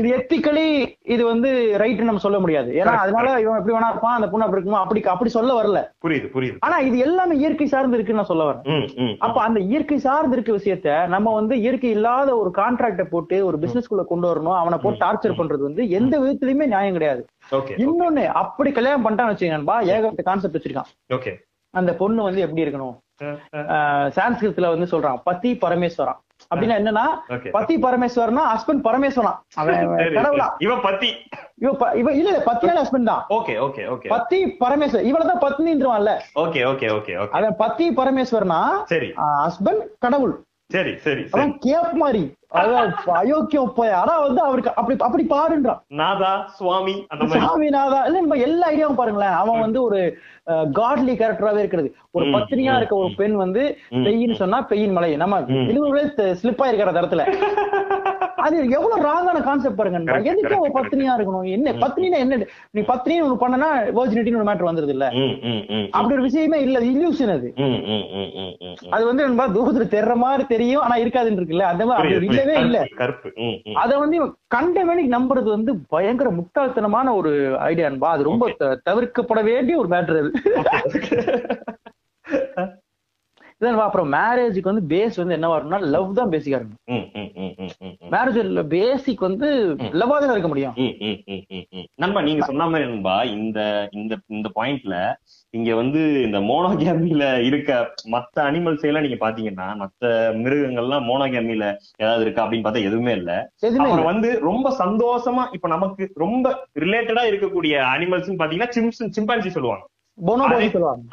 Speaker 2: இது எத்திக்கலி இது வந்து ரைட் நம்ம சொல்ல முடியாது. ஏன்னா அதனால இவன் எப்படி வேணா இருப்பான் அந்த பொண்ணு அப்படி இருக்குமா அப்படி அப்படி சொல்ல வரல.
Speaker 1: புரியுது புரியுது.
Speaker 2: ஆனா இது எல்லாமே இயற்கை சார்ந்து இருக்குன்னு நான் சொல்ல வரேன். அப்ப அந்த இயற்கை சார்ந்து இருக்க விஷயத்த நம்ம வந்து இயற்கை இல்லாத ஒரு கான்ட்ராக்ட போட்டு ஒரு பிசினஸ் குள்ள கொண்டு வரணும் அவனை போட்டு டார்ச்சர் பண்றது வந்து எந்த விதத்திலயுமே நியாயம் கிடையாது. இன்னொன்னு அப்படி கல்யாணம் பண்ணிட்டான்னு வச்சுக்கோன்பா ஏகப்பட்ட கான்செப்ட் வச்சிருக்கான். அந்த பொண்ணு வந்து எப்படி இருக்கணும்? சான்ஸ்கிருத்ல வந்து சொல்றான் பதி பரமேஸ்வரன் அப்படின்னா என்னன்னா
Speaker 1: ஓகே.
Speaker 2: பதி பரமேஸ்வரனா ஹஸ்பண்ட் பரமேஸ்வரன். கடவுளா.
Speaker 1: இவ பத்தி.
Speaker 2: இவ இல்ல பத்தினால ஹஸ்பண்ட் தான்.
Speaker 1: Okay okay okay.
Speaker 2: பத்தி பரமேஸ்வர் இவளதான் பத்னின்றான்ல
Speaker 1: ஓகே ஓகே ஓகே
Speaker 2: அவன் பத்தி பரமேஸ்வரனா
Speaker 1: சரி.
Speaker 2: ஹஸ்பண்ட் கடவுள்.
Speaker 1: சரி சரி
Speaker 2: அவன் கேப் மாதிரி அயோக்கியம் போய் ஆனா வந்து அவருக்கு அப்படி அப்படி பாருன்றான்
Speaker 1: நாதா சுவாமி அந்த மாதிரி.
Speaker 2: சாமிநாதா இல்ல நம்ம எல்லா ஐடியாவும் பாருங்களேன். அவன் வந்து ஒரு காட்லி கேரக்டராவே இருக்கிறது. ஒரு பத்தினியா இருக்க ஒரு. பெண் வந்து. பெய்யின்னு சொன்னா பெய்யின் மலை. நம்ம. இழுவுகளே ஸ்லிப் ஆயிருக்கிற அந்த இடத்துல அது எவ்வளவு ராங்கான கான்செப்ட் பாருங்க. எதுக்கு அவ பத்தினியா இருக்கணும்? என்ன
Speaker 1: ம்.
Speaker 2: பத்தினினா என்ன நீ பத்தினின்னு ஒண்ணு பண்ணனா வெர்ஜினிட்டின்னு ஒரு மேட்டர் வந்துருது இல்ல அப்படி ஒரு விஷயமே இல்ல. இல்யூஷன் அது. வந்து நம்ம தூரத்துல தெர்ற மாதிரி தெரியும். ஆனா இருக்காதுன்னு இருக்குல்ல. அந்த மாதிரி இல்லவே இல்ல.
Speaker 1: கருப்பு.
Speaker 2: அத வந்து இவன் நம்புறது வந்து பயங்கர முட்டாள்தனமான ஒரு ஐடியான்பா அது ரொம்ப தவிர்க்கப்பட வேண்டிய ஒரு மேட்டர் அது. இதான் அப்புறம் மேரேஜுக்கு வந்து பேஸ் வந்து என்ன வரும்னா லவ் தான் பேசிக்கா இருக்கும் மேரேஜ் பேசிக் வந்து லவ்வா தான் இருக்க முடியும்.
Speaker 1: நண்பா நீங்க சொன்ன மாதிரி நண்பா இந்த இந்த இந்த பாயிண்ட்ல இங்க வந்து இந்த மோனோகேமில இருக்க மத்த அனிமல்ஸ் எல்லாம் நீங்க பாத்தீங்கன்னா மத்த மிருகங்கள்லாம் மோனோகேமில ஏதாவது இருக்கா அப்படின்னு பார்த்தா எதுவுமே இல்ல. அப்புறம் வந்து ரொம்ப சந்தோஷமா இப்ப நமக்கு ரொம்ப ரிலேட்டடா இருக்கக்கூடிய அனிமல்ஸ் பாத்தீங்கன்னா சிம்ஸ் சிம்பான்சி சொல்லுவாங்க.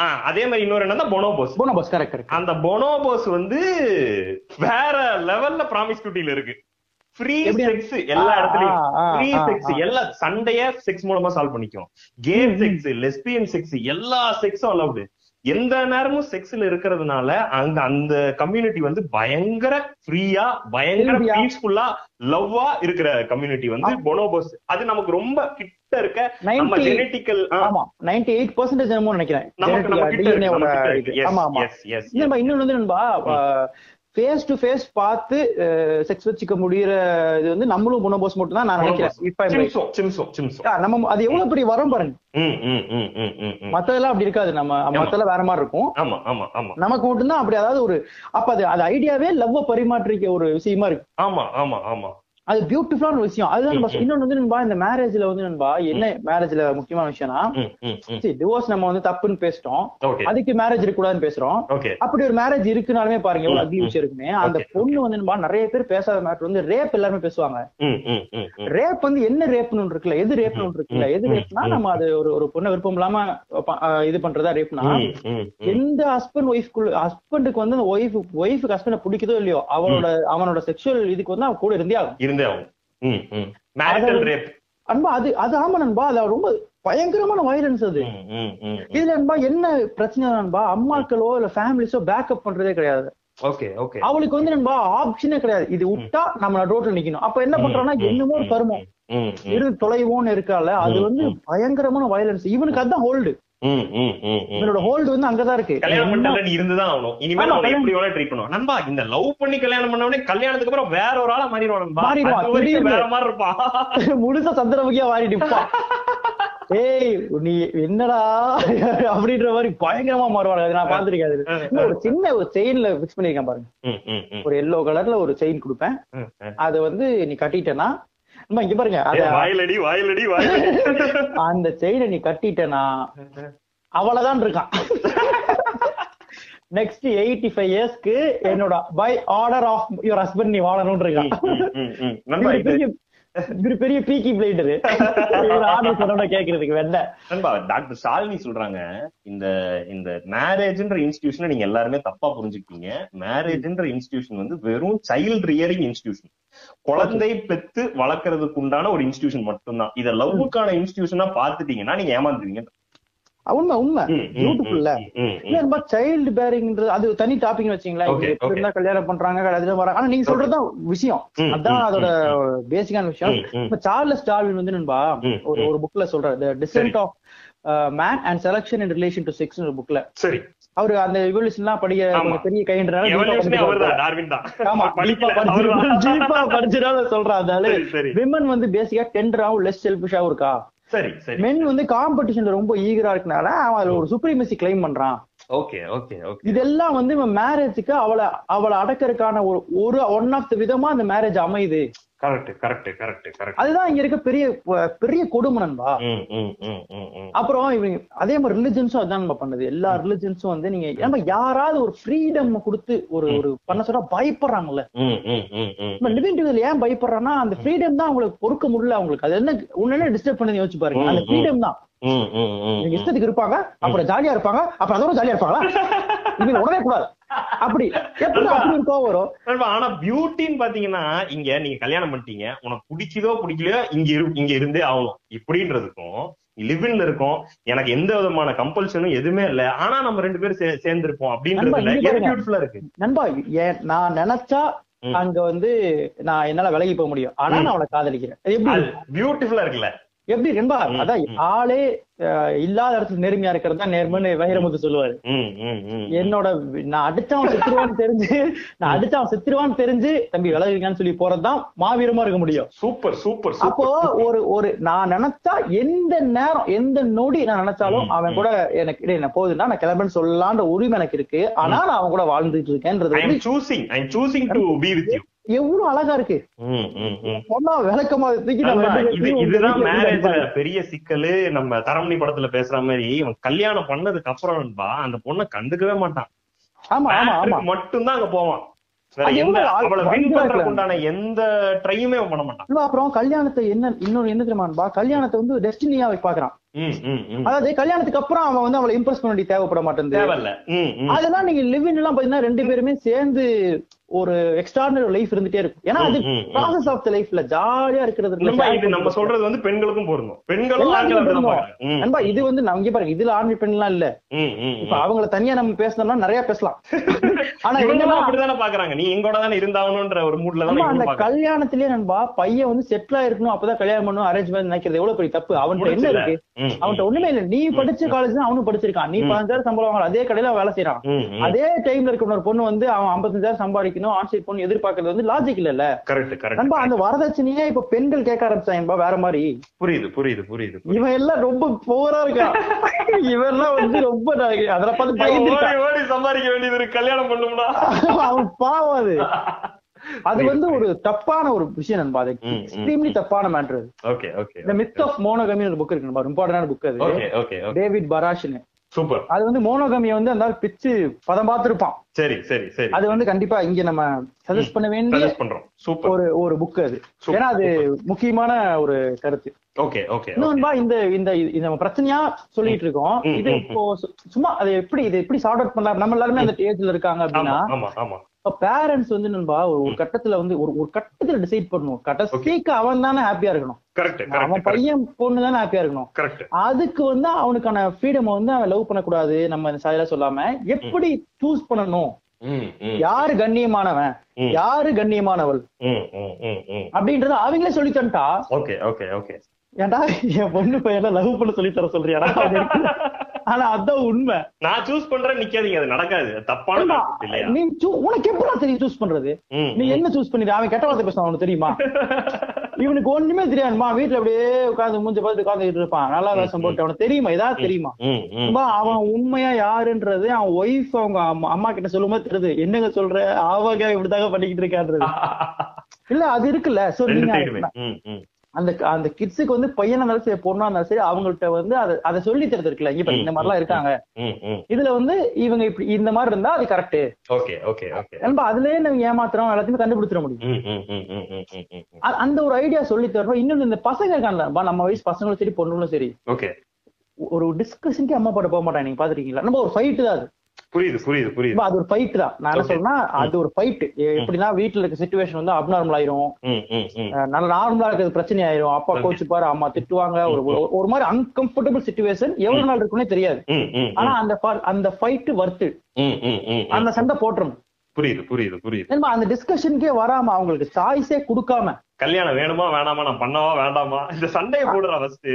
Speaker 1: அதே- மாதிரி இன்னொரு என்னன்னா பொனோபோஸ்
Speaker 2: போனோபோஸ் கரெக்ட்
Speaker 1: அந்த பொனோபோஸ் வந்து வேற லெவல்ல ப்ராமிஸ்குட்டில இருக்கு. ஃப்ரீ
Speaker 2: எப்படி?
Speaker 1: செக்ஸ் எல்லா இடத்துலயும். Free sex. எல்லா சண்டைய செக்ஸ் மூலமா சால்வ் பண்ணிக்கும். கேம் செக்ஸ் லெஸ்பியன் செக்ஸ் எல்லா செக்ஸும் அலவுடு எந்த நேரமும் செக்ஸ்ல இருக்கிறதுனால அங்க அந்த கம்யூனிட்டி வந்து பயங்கர ஃப்ரீயா பயங்கர. பீஸ்ஃபுல்லா லவ்வா இருக்கிற கம்யூனிட்டி வந்து பொனோபோஸ் அது நமக்கு ரொம்ப இருக்க நம்ம
Speaker 2: 90
Speaker 1: ஜெனட்டிக்கல்
Speaker 2: ஆமா நைன்டி எயிட் பர்சன்டேஜ் என்னமோ நினைக்கிறேன்.
Speaker 1: நம்ம
Speaker 2: இன்னொன்னு வந்து நண்பா ஃபேஸ் டு ஃபேஸ் பார்த்து செக்ஸ் வச்சுக்க முடியற இது வந்து நம்மளும் போனோபோஸ் மட்டும் தான் நான் நினைக்கிறேன். நம்ம அது எவ்வளவு பெரிய வரம் பாருங்க. மத்ததெல்லாம் அப்படி இருக்காது. நம்ம மத்ததெல்லாம் வேற மாதிரி இருக்கும்.
Speaker 1: ஆமா ஆமா ஆமா.
Speaker 2: நமக்கு மட்டும்தான் அப்படி அதாவது ஒரு அப்ப அது அது ஐடியாவே லவ் பரிமாற்றிக்க ஒரு விஷயமா இருக்கு.
Speaker 1: ஆமா ஆமா ஆமா.
Speaker 2: அது பியூட்டிஃபுல்லான ஒரு விஷயம். அதுதான்
Speaker 1: ம்.
Speaker 2: இன்னொன்னு வந்து நண்பா இந்த மேரேஜ்ல வந்து நண்பா என்ன மேரேஜ்ல முக்கியமான விஷயம்னா டிவோர்ஸ் நம்ம வந்து தப்புன்னு பேசிட்டோம். அதுக்கு மேரேஜ் இருக்க கூடாதுன்னு பேசுறோம் அப்படி ஒரு மேரேஜ் இருக்குனாலுமே பாருங்க எவ்வளவு அக்லி. விஷயம் இருக்குமே அந்த பொண்ணு வந்து நண்பா நிறைய பேர் பேசாத மேட்டர் வந்து ரேப் எல்லாருமே பேசுவாங்க. ரேப் வந்து என்ன ரேப்னு இருக்குல்ல எது ரேப்னு இருக்குல்ல எது ரேப்னா நம்ம அது ஒரு ஒரு பொண்ணை விருப்பம் இல்லாம இது பண்றதா ரேப்னா. எந்த ஹஸ்பண்ட் ஒய்ஃப்குள்ள ஹஸ்பண்டுக்கு வந்து ஒய்ஃப் ஒய்ஃபுக்கு ஹஸ்பண்ட பிடிக்குதோ இல்லையோ அவனோட அவனோட செக்ஷுவல் இதுக்கு வந்து அவன் கூட இருந்தே ஆகும்.
Speaker 1: இருந்தே ஆகும். மேரிட்டல் ரேப்
Speaker 2: அன்பா அது அது ஆமா நண்பா அது ரொம்ப பயங்கரமான வயலன்ஸ் அது. இதுல நண்பா என்ன பிரச்சனை நண்பா? அம்மாக்களோ இல்ல ஃபேமிலிஸோ பேக்கப் பண்றதே கிடையாது.
Speaker 1: Okay okay.
Speaker 2: அவளுக்கு வந்து நண்பா ஆப்ஷனே கிடையாது. இது விட்டா நம்ம ரோட்ல நிக்கணும். அப்ப என்ன பண்றான்னா என்னமோ ஒரு கருமம்
Speaker 1: ம் ம்.
Speaker 2: இரு தொலைவோன்னு இருக்கால அது வந்து. பயங்கரமான வயலன்ஸ் இவனுக்கு அதான் ஹோல்டு இவனோட ஹோல்டு வந்து அங்கதான் இருக்கு.
Speaker 1: கல்யாணம் பண்ணல நீ இருந்துதான் ஆகணும். எப்படி வேணா ட்ரீட் பண்ணுவான். நண்பா இந்த லவ் பண்ணி கல்யாணம் பண்ண உடனே கல்யாணத்துக்கு அப்புறம் வேற ஒரு ஆளா மாறிடுவான் நண்பா. வேற மாதிரி இருப்பான்.
Speaker 2: முழுசா சந்திரமுகியா மாறி நிப்பான் ஏய் நீ என்னடா அப்படின்ற மாதிரி பயங்கரமா மாறுவாங்க அது நான் பாத்திருக்கேன் ஒரு சின்ன ஒரு செயின்ல பிக்ஸ் பண்ணிருக்கேன் பாருங்க. ஒரு எல்லோ கலர்ல ஒரு செயின் கொடுப்பேன். அது வந்து நீ கட்டிட்டேன்னா இங்க பாருங்க
Speaker 1: வாயிலடி வாயிலடி
Speaker 2: அந்த செயினை நீ கட்டிட்டனா அவ்வளவுதான் இருக்கான். நெக்ஸ்ட் எயிட்டி ஃபைவ் இயர்ஸ்க்கு என்னோட by order of your husband நீ வாழணும்னு இருக்கான்.
Speaker 1: இது
Speaker 2: பெரிய பீக்கி பிளேடரு ஆர்டர் சொன்ன கேக்குறதுக்கு வெண்ண
Speaker 1: நண்பா டாக்டர் ஷாலினி சொல்றாங்க இந்த இந்த மேரேஜ்ன்ற இன்ஸ்டிடியூஷனை நீங்க எல்லாருமே தப்பா புரிஞ்சுக்கிட்டீங்க. மேரேஜ்ன்ற இன்ஸ்டிடியூஷன் வந்து வெறும் சைல்ட் ரியரிங் இன்ஸ்டிடியூஷன் குழந்தை பெத்து வளர்க்கறதுக்கு உண்டான ஒரு இன்ஸ்டிடியூஷன் மட்டும்தான். இத லவ்வுக்கான இன்ஸ்டிடியூஷனா பாத்துட்டீங்கன்னா நீங்க ஏமாந்துருவீங்க.
Speaker 2: உண்மை உண்மை. பியூட்டிஃபுல்ல. இல்ல சைல்டு பேரிங்ன்றது அது தனி டாபிக் வச்சீங்களா கல்யாணம் பண்றாங்க அதுல வராங்க. ஆனா நீங்க சொல்றதுதான் விஷயம். அதான் அதோட பேசிக்கான விஷயம். இப்ப சார்லஸ் டார்வின் வந்து நண்பா ஒரு ஒரு புக்ல சொல்றாரு. Descent of man and selection in relation to sex ஒரு புக்ல
Speaker 1: சரி.
Speaker 2: அவரு அந்த எவல்யூஷன்லாம் படிக்க பெரிய கைன்றனால ஆமா ஜீப்பா படிச்சுனால சொல்றேன். அதனால விமன் வந்து பேசிக்கா டெண்டராவும் லெஸ் செல்ஃபிஷாவும் இருக்கா?
Speaker 1: சரி
Speaker 2: மென் வந்து காம்படிஷன்ல ரொம்ப ஈகரா இருக்கனால அவன் அதுல ஒரு சுப்ரீமசி கிளைம் பண்றான்.
Speaker 1: ஓகே ஓகே ஓகே
Speaker 2: இதெல்லாம் வந்து மேரேஜுக்கு அவளை அவளை அடக்கறதுக்கான ஒரு ஒரு ஒன் ஆஃப் த விதமா அந்த மேரேஜ் அமையுது.
Speaker 1: கரெக்ட் கரெக்ட் கரெக்ட் கரெக்ட்
Speaker 2: அதுதான் இங்க இருக்க பெரிய பெரிய கொடுமை நண்பா. அப்புறம் இவங்க அதே மாதிரி ரிலிஜன்ஸும் அதான் நம்ம பண்ணுது. எல்லா ரிலிஜன்ஸும் வந்து நீங்க நம்ம யாராவது ஒரு ஃப்ரீடம் கொடுத்து ஒரு ஒரு பண்ண சொன்னா பயப்படுறாங்கல்ல. லிவிங் டுகெதர் ஏன் பயப்படுறான்னா அந்த ஃப்ரீடம் தான் அவங்களுக்கு பொறுக்க முடியல அவங்களுக்கு. அது என்ன உடனே டிஸ்டர்ப் பண்ணி யோசிச்சு பாருங்க. அந்த. ஃப்ரீடம் தான். இஷ்டத்துக்கு இருப்பாங்க அப்புறம் ஜாலியா இருப்பாங்க அப்புறம் அதோட ஜாலியா இருப்பாங்களா? இவங்க உடனே கூடாது. அப்படி. எப்படி அப்படி ஒரு கோவம் வரும்.
Speaker 1: ஆனா பியூட்டின்னு பாத்தீங்கன்னா இங்க நீங்க கல்யாணம் பண்ணிட்டீங்க. உனக்கு பிடிக்குதோ பிடிக்கலையோ இங்க இரு இங்க இருந்தே ஆகணும். இப்படின்றதுக்கும் லிவின்ல இருக்கும். எனக்கு எந்த விதமான கம்பல்ஷனும் எதுவுமே இல்ல. ஆனா நம்ம ரெண்டு பேரும் சே- சேர்ந்திருப்போம். பியூட்டிஃபுல்லா இருக்கு.
Speaker 2: நண்பா நான் நினைச்சா. அங்க வந்து நான் என்னால விலகி போக முடியும். ஆனா நான் அவளை காதலிக்கிறேன்.
Speaker 1: பியூட்டிஃபுல்லா இருக்குல்ல.
Speaker 2: எப்படி?
Speaker 1: ம்,
Speaker 2: அதான். ஆளே இல்லாத இடத்துல நேர்மையா இருக்கிறது தான் நேர்மைன்னு வைரமுத்து சொல்லுவாரு. என்னோட நான் அடிச்சவன் செத்துருவான்னு தெரிஞ்சு நான் அடிச்சவன் செத்துருவான்னு தெரிஞ்சு தம்பி விலகுங்கன்னு சொல்லி போறதுதான் மாவீரமா இருக்க முடியும்.
Speaker 1: சூப்பர் சூப்பர்
Speaker 2: அப்போ ஒரு ஒரு நான் நினைச்சா எந்த நேரம் எந்த நொடி நான் நினைச்சாலும் அவன். கூட எனக்கு நான் போகுதுன்னா நான் கிளம்புன்னு சொல்லலான்ற உரிமை எனக்கு இருக்கு. ஆனா நான் அவன் கூட வாழ்ந்துட்டு இருக்கேன்றது எவ்வளவு அழகா இருக்கு. பொண்ணா விளக்கமா
Speaker 1: இதுதான் மேரேஜ்ல பெரிய சிக்கலு. நம்ம தரமணி படத்துல பேசுற மாதிரி இவன் கல்யாணம் பண்ணதுக்கு அப்புறம்பா அந்த பொண்ணை கண்டுக்கவே மாட்டான்.
Speaker 2: ஆமா ஆமா ஆமா.
Speaker 1: மட்டும்தான் அங்க போவான்.
Speaker 2: அப்புறம் கல்யாணத்தை என்ன இன்னொரு என்ன தெரியுமான்பா கல்யாணத்தை வந்து டெஸ்டினியா பாக்குறான் அதாவது கல்யாணத்துக்கு அப்புறம் அவன் வந்து அவளை இம்ப்ரெஸ் பண்ண வேண்டிய தேவைப்பட மாட்டேங்குது. அதெல்லாம் நீங்க லிவின் எல்லாம் பாத்தீங்கன்னா ரெண்டு பேருமே சேர்ந்து ஒரு எக்ஸ்ட்ராடனரி லைஃப் இருந்துட்டே இருக்கும். ஏன்னா அது. ப்ராசஸ் ஆஃப் த லைஃப்ல ஜாலியா இருக்கிறது
Speaker 1: நம்ம. சொல்றது வந்து பெண்களுக்கும் பொருந்தும். பெண்களும்
Speaker 2: நண்பா இது வந்து இங்க பாருங்க இதுல ஆண்மை பெண்லாம் இல்ல. இப்ப. அவங்கள தனியா நம்ம பேசணும்னா நிறைய பேசலாம். ஆனா என்னன்னா
Speaker 1: அப்படிதானே பாக்குறாங்க நீ எங்கூட தானே இருந்தாகணும்ன்ற ஒரு மூட்ல தானே
Speaker 2: அந்த. கல்யாணத்திலேயே நண்பா பையன் வந்து செட்டில் ஆயிருக்கணும் அப்பதான் கல்யாணம் பண்ணும் அரேஞ்ச் பண்ணி நினைக்கிறது எவ்வளவு பெரிய தப்பு. அவன்கிட்ட என்ன. இருக்கு? அவன்கிட்ட ஒண்ணுமே இல்ல. நீ படிச்ச காலேஜ் தான் அவனும் படிச்சிருக்கான். நீ. பதினஞ்சாயிரம் சம்பளம் வாங்கலாம் அதே கடையில வேலை செய்யறான். அதே டைம்ல இருக்க ஒரு பொண்ணு வந்து அவன் ஐம்பத்தஞ்சாயிரம் சம்பாதிக்கணும். ஆன்சைட் பொண்ணு எதிர்பார்க்கறது வந்து லாஜிக் இல்ல
Speaker 1: கரெக்ட் கரெக்ட்
Speaker 2: அந்த வரதட்சணையே இப்ப பெண்கள் கேட்க ஆரம்பிச்சாங்கப்பா வேற மாதிரி.
Speaker 1: புரியுது புரியுது புரியுது.
Speaker 2: இவன் எல்லாம் ரொம்ப போரா இருக்கான் இவன் எல்லாம் வந்து ரொம்ப அதெல்லாம் பார்த்து
Speaker 1: ஓடி சம்பாதிக்க வேண்டியது இருக்கு. கல்யாணம் பண்ணும்னா
Speaker 2: அவன் பாவம் அது. அது வந்து ஒரு தப்பான ஒரு விஷயம் நண்பா அது எக்ஸ்ட்ரீம்லி தப்பான மேட்ரு
Speaker 1: ஓகே ஓகே
Speaker 2: இந்த மித் ஆஃப் மோனோகமி ஒரு புக் இருக்கு நண்பா இம்பார்ட்டன்டான புக் அது.
Speaker 1: ஓகே ஓகே ஓகே
Speaker 2: டேவிட் பராஷ்னு
Speaker 1: சூப்பர்.
Speaker 2: அது வந்து மோனோகமியை வந்து அந்த பிச்சு பதம் பார்த்திருப்பான்.
Speaker 1: சரி சரி சரி.
Speaker 2: அது வந்து கண்டிப்பா இங்க நம்ம சஜஸ்ட் பண்ண வேண்டிய
Speaker 1: பண்றோம். சூப்பர்.
Speaker 2: ஒரு ஒரு புக் அது.
Speaker 1: Super,
Speaker 2: ஏன்னா அது முக்கியமான ஒரு கருத்து.
Speaker 1: ஓகே ஓகே
Speaker 2: இன்னொன்பா இந்த இந்த இது நம்ம பிரச்சனையா சொல்லிட்டு இருக்கோம். இது இப்போ சும்மா அது எப்படி இது எப்படி சார்ட் அவுட் பண்ணலாம்? நம்ம எல்லாருமே அந்த ஏஜ்ல இருக்காங்க அப்படின்னா பேரண்ட்ஸ் வந்து நண்பா ஒரு கட்டத்துல வந்து ஒரு ஒரு கட்டத்துல டிசைட் பண்ணணும். கடைசிக்கு அவன் தானே ஹாப்பியா இருக்கணும். அவன் பையன் பொண்ணு தானே ஹாப்பியா இருக்கணும் அதுக்கு வந்து அவனுக்கான ஃப்ரீடம் வந்து அவன் லவ் பண்ணக்கூடாது நம்ம சாயலா சொல்லாம. எப்படி சூஸ் பண்ணணும்? யாரு கண்ணியமானவன். யாரு கண்ணியமானவள்? அப்படின்றத அவங்களே சொல்லி தந்துட்டா.
Speaker 1: ஓகே ஓகே ஓகே
Speaker 2: ஏன்டா என் பொண்ணு பையன லவ் பண்ண சொல்லி தர சொல்றியாடா. ஆனா அதான் உண்மை.
Speaker 1: நான் சூஸ் பண்றேன் நிக்காதீங்க அது நடக்காது. தப்பான
Speaker 2: நீ உனக்கு எப்படா தெரியும் சூஸ் பண்றது? நீ. என்ன சூஸ் பண்ணிட்டு? அவன் கெட்ட வார்த்தை பேசுவான் அவனுக்கு தெரியுமா? இவனுக்கு ஒண்ணுமே தெரியாதுமா. வீட்டுல அப்படியே உட்கார்ந்து மூஞ்ச பார்த்து உட்கார்ந்துட்டு இருப்பான். நல்லா வேஷம் போட்டு அவனுக்கு தெரியுமா? ஏதாவது தெரியுமா? அவன் உண்மையா யாருன்றது அவன் ஒய்ஃப் அவங்க அம்மா கிட்ட சொல்லும்போது தெரியுது. என்னங்க சொல்ற? அவங்க இப்படிதாங்க பண்ணிக்கிட்டு இருக்கான்றது. இல்ல அது இருக்குல்ல. சோ நீங்க அந்த அந்த கிட்ஸுக்கு வந்து பையனா இருந்தாலும் சரி பொண்ணா இருந்தாலும் சரி அவங்கள்ட்ட வந்து அதை அதை சொல்லி தருது இருக்குல்ல இப்ப இந்த மாதிரிலாம் இருக்காங்க. இதுல வந்து இவங்க இப்படி இந்த மாதிரி இருந்தா அது கரெக்ட்
Speaker 1: ஓகே ஓகே ஓகே.
Speaker 2: நம்ம அதுலயே நம்ம ஏமாத்துறோம் எல்லாத்தையுமே கண்டுபிடிச்சிட முடியும். அந்த ஒரு ஐடியா சொல்லி தரோம் இன்னொன்னு இந்த பசங்க இருக்காங்களா நம்ம வயசு பசங்களும் சரி பொண்ணுங்களும் சரி.
Speaker 1: ஓகே.
Speaker 2: ஒரு டிஸ்கஷனுக்கு அம்மா பாட போக மாட்டாங்க நீங்க பாத்துருக்கீங்களா? நம்ம ஒரு ஃபைட்டு தான் அது.
Speaker 1: புரியுது புரியுது புரியுது.
Speaker 2: அது ஒரு ஃபைட் தான். நான் என்ன. சொல்றேன்னா அது ஒரு ஃபைட் எப்படின்னா வீட்டுல இருக்க சுச்சுவேஷன் வந்து அப்நார்மல் ஆயிரும். நல்ல நார்மலா இருக்கிறது பிரச்சனை ஆயிரும். அப்பா. கோச்சுப்பாரு அம்மா திட்டுவாங்க. ஒரு ஒரு- மாதிரி அன்கம்ஃபர்டபுள் சுச்சுவேஷன் எவ்வளவு நாள் இருக்குன்னே தெரியாது. ஆனா அந்த அந்த ஃபைட் வர்த்து அந்த சண்டை போட்டுரும்.
Speaker 1: புரியுது புரியுது புரியுது.
Speaker 2: அந்த டிஸ்கஷனுக்கே வராம அவங்களுக்கு சாய்ஸே கொடுக்காம
Speaker 1: கல்யாணம் வேணுமா வேணாமா நான் பண்ணவா வேண்டாமா? இந்த சண்டையை போடுறா ஃபர்ஸ்ட்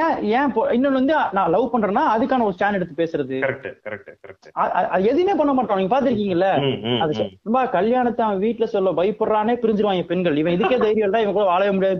Speaker 2: ஏன் ஏன் இன்னொன்னு வந்து நான் லவ் பண்றேன்னா அதுக்கான ஒரு ஸ்டாண்ட் எடுத்து பேசுறது.
Speaker 1: கரெக்ட் கரெக்ட் கரெக்ட்
Speaker 2: அது எதுவுமே பண்ண மாட்டோம் நீங்க பாத்திருக்கீங்கல்ல அது ரொம்ப கல்யாணத்தை அவன் வீட்டுல சொல்ல பயப்படுறானே பிரிஞ்சிருவாங்க பெண்கள். இவன் இதுக்கே தைரியம் தான் இவன் கூட வாழ முடியாது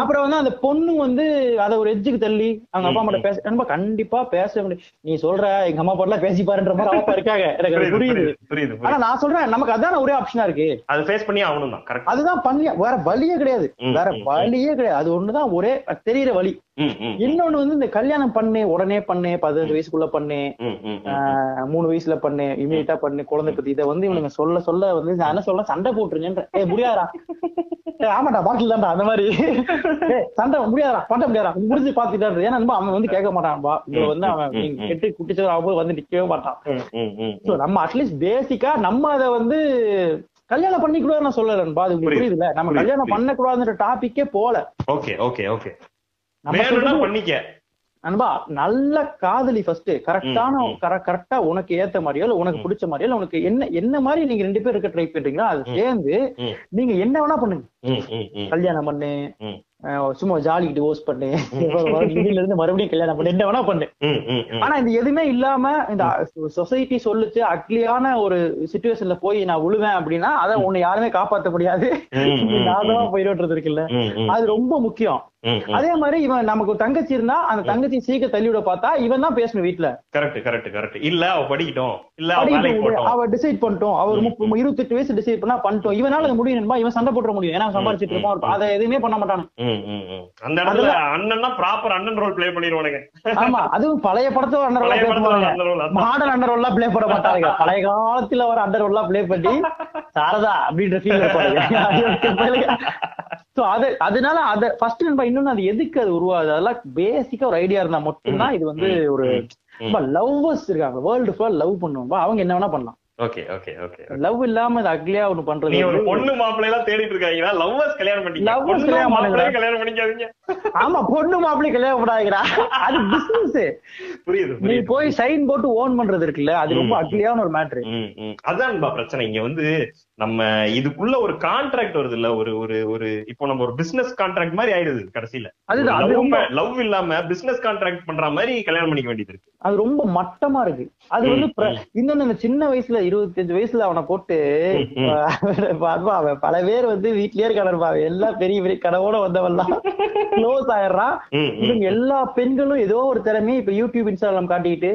Speaker 2: அப்புறம் வந்து அந்த பொண்ணு வந்து அத ஒரு எட்ஜுக்கு தள்ளி அவங்க அப்பா அம்மா பேச நண்பா கண்டிப்பா பேச முடியும் நீ சொல்ற எங்க அம்மா பாட்டுல பேசி பாருன்ற மாதிரி அப்பா இருக்காங்க. எனக்கு அது
Speaker 1: புரியுது
Speaker 2: புரியுது.
Speaker 1: புரியுது புரியுது
Speaker 2: ஆனா நான் சொல்றேன் நமக்கு அதான ஒரே ஆப்ஷனா இருக்கு.
Speaker 1: அது பண்ணி ஆகணும் தான் கரெக்ட்
Speaker 2: அதுதான் பண்ணி வேற வழியே கிடையாது. வேற. வழியே கிடையாது. அது ஒண்ணுதான் ஒரே தெரியற வழி. இன்னொன்னு வந்து இந்த கல்யாணம் பண்ணு உடனே பண்ணு பதினஞ்சு வயசுக்குள்ள பண்ணு மூணு வயசுல பண்ணு இமீடியட்டா பண்ணு குழந்தை பத்தி இதை வந்து இவனுங்க சொல்ல சொல்ல வந்து நான் என்ன சொல்ல சண்டை போட்டுருங்கன்ற. ஏ முடியாதா ஆமாடா பாட்டில் தான்டா அந்த மாதிரி. சண்டை முடியாதா பண்ண முடியாதா முடிஞ்சு பாத்துட்டாரு. ஏன்னா அவன் வந்து கேட்க மாட்டான்பா இங்க வந்து அவன். கெட்டு குட்டிச்சவர் ஆகும்போது வந்து நிக்கவே மாட்டான். சோ நம்ம அட்லீஸ்ட் பேசிக்கா நம்ம அத வந்து கல்யாணம் பண்ணிக்கூடாது நான் சொல்லலன்பா அது உங்களுக்கு
Speaker 1: புரியுது.
Speaker 2: புரியுதுல நம்ம கல்யாணம். பண்ணக்கூடாதுன்ற டாபிக்கே போல
Speaker 1: ஓகே ஓகே ஓகே பண்ணிக்க
Speaker 2: நண்பா நல்ல காதலி ஃபர்ஸ்ட் கரெக்டான. கரெக்டா உனக்கு ஏத்த மாதிரியோ இல்ல உனக்கு. பிடிச்ச மாதிரியோ இல்ல உனக்கு என்ன என்ன மாதிரி நீங்க ரெண்டு பேரும் இருக்க ட்ரை பண்றீங்களோ அது சேர்ந்து. நீங்க என்ன வேணா பண்ணுங்க. கல்யாணம் பண்ணு. சும்மா ஜாலிக்கு டிவோர்ஸ் பண்ணு. இந்தியில இருந்து மறுபடியும் கல்யாணம் பண்ணு. என்ன வேணா பண்ணு. ஆனா இது எதுவுமே இல்லாம இந்த சொசைட்டி சொல்லுச்சு அக்லியான ஒரு சுச்சுவேஷன்ல போய் நான் விழுவேன் அப்படின்னா அதை உன்னை யாருமே காப்பாத்த முடியாது.
Speaker 1: ம், ம், ம்.
Speaker 2: நாசமா போயிடுறது இருக்குல்ல. அது ரொம்ப முக்கியம். அதே மாதிரி இவன் நமக்கு தங்கச்சி இருந்தா அந்த தங்கச்சி சீக்கிரம் தள்ளி விட பார்த்தா இவன் தான் பேசணும் வீட்டுல
Speaker 1: கரெக்ட் கரெக்ட் கரெக்ட் இல்ல அவ படிக்கட்டும். இல்ல அவ
Speaker 2: டிசைட் பண்ணிட்டோம். அவர்
Speaker 1: ம்,
Speaker 2: முப்ப- இருபத்தெட்டு வயசு டிசைட் பண்ணா பண்ணிட்டோம். இவனால முடியும் இவன் சண்டை போட்டுற முடியும். ஏன்னா சம்பாரிச்சிட்டு
Speaker 1: ம்,
Speaker 2: இருப்பான்
Speaker 1: ம்.
Speaker 2: அதை எதுவுமே பண்ண மாட்டானு.
Speaker 1: ம், ம், ம். அந்த இடத்துல அண்ணன்னா ப்ராப்பர் அண்ணன் ரோல் ப்ளே பண்ணிடுவானுங்க.
Speaker 2: ஆமா அதுவும் பழைய படத்துல அண்டர் ரோல்
Speaker 1: படத்துல
Speaker 2: பண்ணுவாங்க. மாடர்ன் அண்டர் ரோல்லாம் பிளே பண்ண மாட்டாங்க பழைய காலத்துல வர அண்டர் ரோல்லாம் பிளே பண்ணி சாரதா அப்படின்ற ஃபீல் இருப்பாங்க சோ அது அதனால அத ஃபர்ஸ்ட் நண்பா இன்னொன்னு அது எதுக்கு அது உருவாகுது? அதெல்லாம் பேசிக்கா ஒரு ஐடியா இருந்தா மட்டும்தான் இது வந்து ஒரு. லவ்வர்ஸ் இருக்காங்க. வேர்ல்டு ஃபுல்லா லவ் பண்ணுவோம் அவங்க என்ன வேணா பண்ணலாம்.
Speaker 1: ஓகே ஓகே ஓகே
Speaker 2: லவ் இல்லாம இது அக்லியா ஒண்ணு பண்றது
Speaker 1: ஒரு பொண்ணு மாப்பிள்ளை எல்லாம் தேடிட்டு இருக்காங்களா லவ்வர்ஸ் கல்யாணம் பண்ணிக்க பொண்ணு
Speaker 2: கல்யாணம்
Speaker 1: பண்ணிக்காதீங்க.
Speaker 2: ஆமா பொண்ணு மாப்பிள்ளை கல்யாணம் பண்ணாதீங்கடா. அது பிசினஸ்
Speaker 1: புரியுது
Speaker 2: நீ போய் சைன் போட்டு ஓன் பண்றது இருக்குல்ல அது ரொம்ப. அக்லியான ஒரு மேட்ரு.
Speaker 1: அதான்பா பிரச்சனை. இங்க வந்து நம்ம இதுக்குள்ள ஒரு கான்ட்ராக்ட் வருது இல்ல ஒரு ஒரு ஒரு இப்போ நம்ம ஒரு பிசினஸ் கான்ட்ராக்ட் மாதிரி ஆயிடுது கடைசியில.
Speaker 2: அதுதான் அது ரொம்ப
Speaker 1: லவ் இல்லாம பிசினஸ் கான்ட்ராக்ட் பண்ற மாதிரி கல்யாணம் பண்ணிக்க வேண்டியது இருக்கு.
Speaker 2: அது ரொம்ப மட்டமா இருக்கு. அது வந்து. இன்னொன்னு சின்ன வயசுல இருபத்தஞ்சு வயசுல அவனை போட்டு அவன் பல பேர் வந்து வீட்லயே இருக்கானப்பா எல்லாம் பெரிய பெரிய கனவோட வந்தவன்லாம் க்ளோஸ் ஆயிடுறான். இவங்க எல்லா பெண்களும் ஏதோ ஒரு திறமையை இப்ப யூடியூப் இன்ஸ்டாகிராம் காட்டிக்கிட்டு.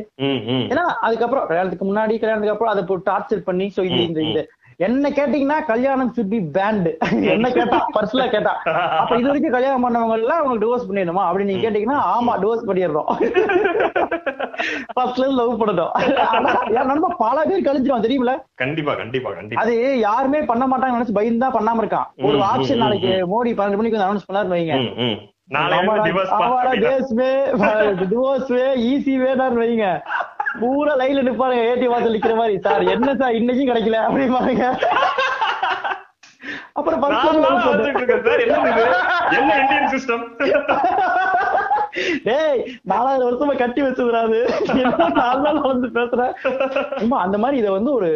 Speaker 2: ஏன்னா அதுக்கப்புறம் கல்யாணத்துக்கு முன்னாடி கல்யாணத்துக்கு அப்புறம் அதை டார்ச்சர் பண்ணி சோ இது இந்த இந்த என்ன கேட்டீங்கன்னா கல்யாணம் சுட் பி பேண்ட் என்ன கேட்டா? பர்சனலா கேட்டா. அப்ப இது வரைக்கும் கல்யாணம் பண்ணவங்க எல்லாம் உங்களுக்கு டிவோர்ஸ் பண்ணிடணுமா? அப்படி நீங்க கேட்டீங்கன்னா ஆமா டிவோர்ஸ் பண்ணிடுறோம். ஃபர்ஸ்ட்ல இருந்து லவ் என் நண்பன் பல பேர் கழிஞ்சிருவான் தெரியுமில
Speaker 1: கண்டிப்பா கண்டிப்பா கண்டிப்பா.
Speaker 2: அது யாருமே பண்ண மாட்டாங்க நினைச்சு பயந்து தான் பண்ணாம இருக்கான். ஒரு ஆப்ஷன் நாளைக்கு மோடி பன்னெண்டு மணிக்கு வந்து அனௌன்ஸ் பண்ணாரு வைங்க. வே டிவோர்ஸ் வே ஈஸி வேடான்னு வைங்க. பூரா லைன்ல நிப்பாருங்க ஏடி வாசல் நிக்கிற மாதிரி. சார் என்ன சார் இன்னைக்கும் கிடைக்கல அப்புறம்.
Speaker 1: வந்துட்டு இருக்கேன் சார். என்ன இந்தியன் சிஸ்டம்
Speaker 2: டேய் நாலாயிரம் வருஷமா கட்டி வச்சதுடாது நாலு நாள் வந்து பேசுறேன். சும்மா அந்த மாதிரி இத வந்து ஒரு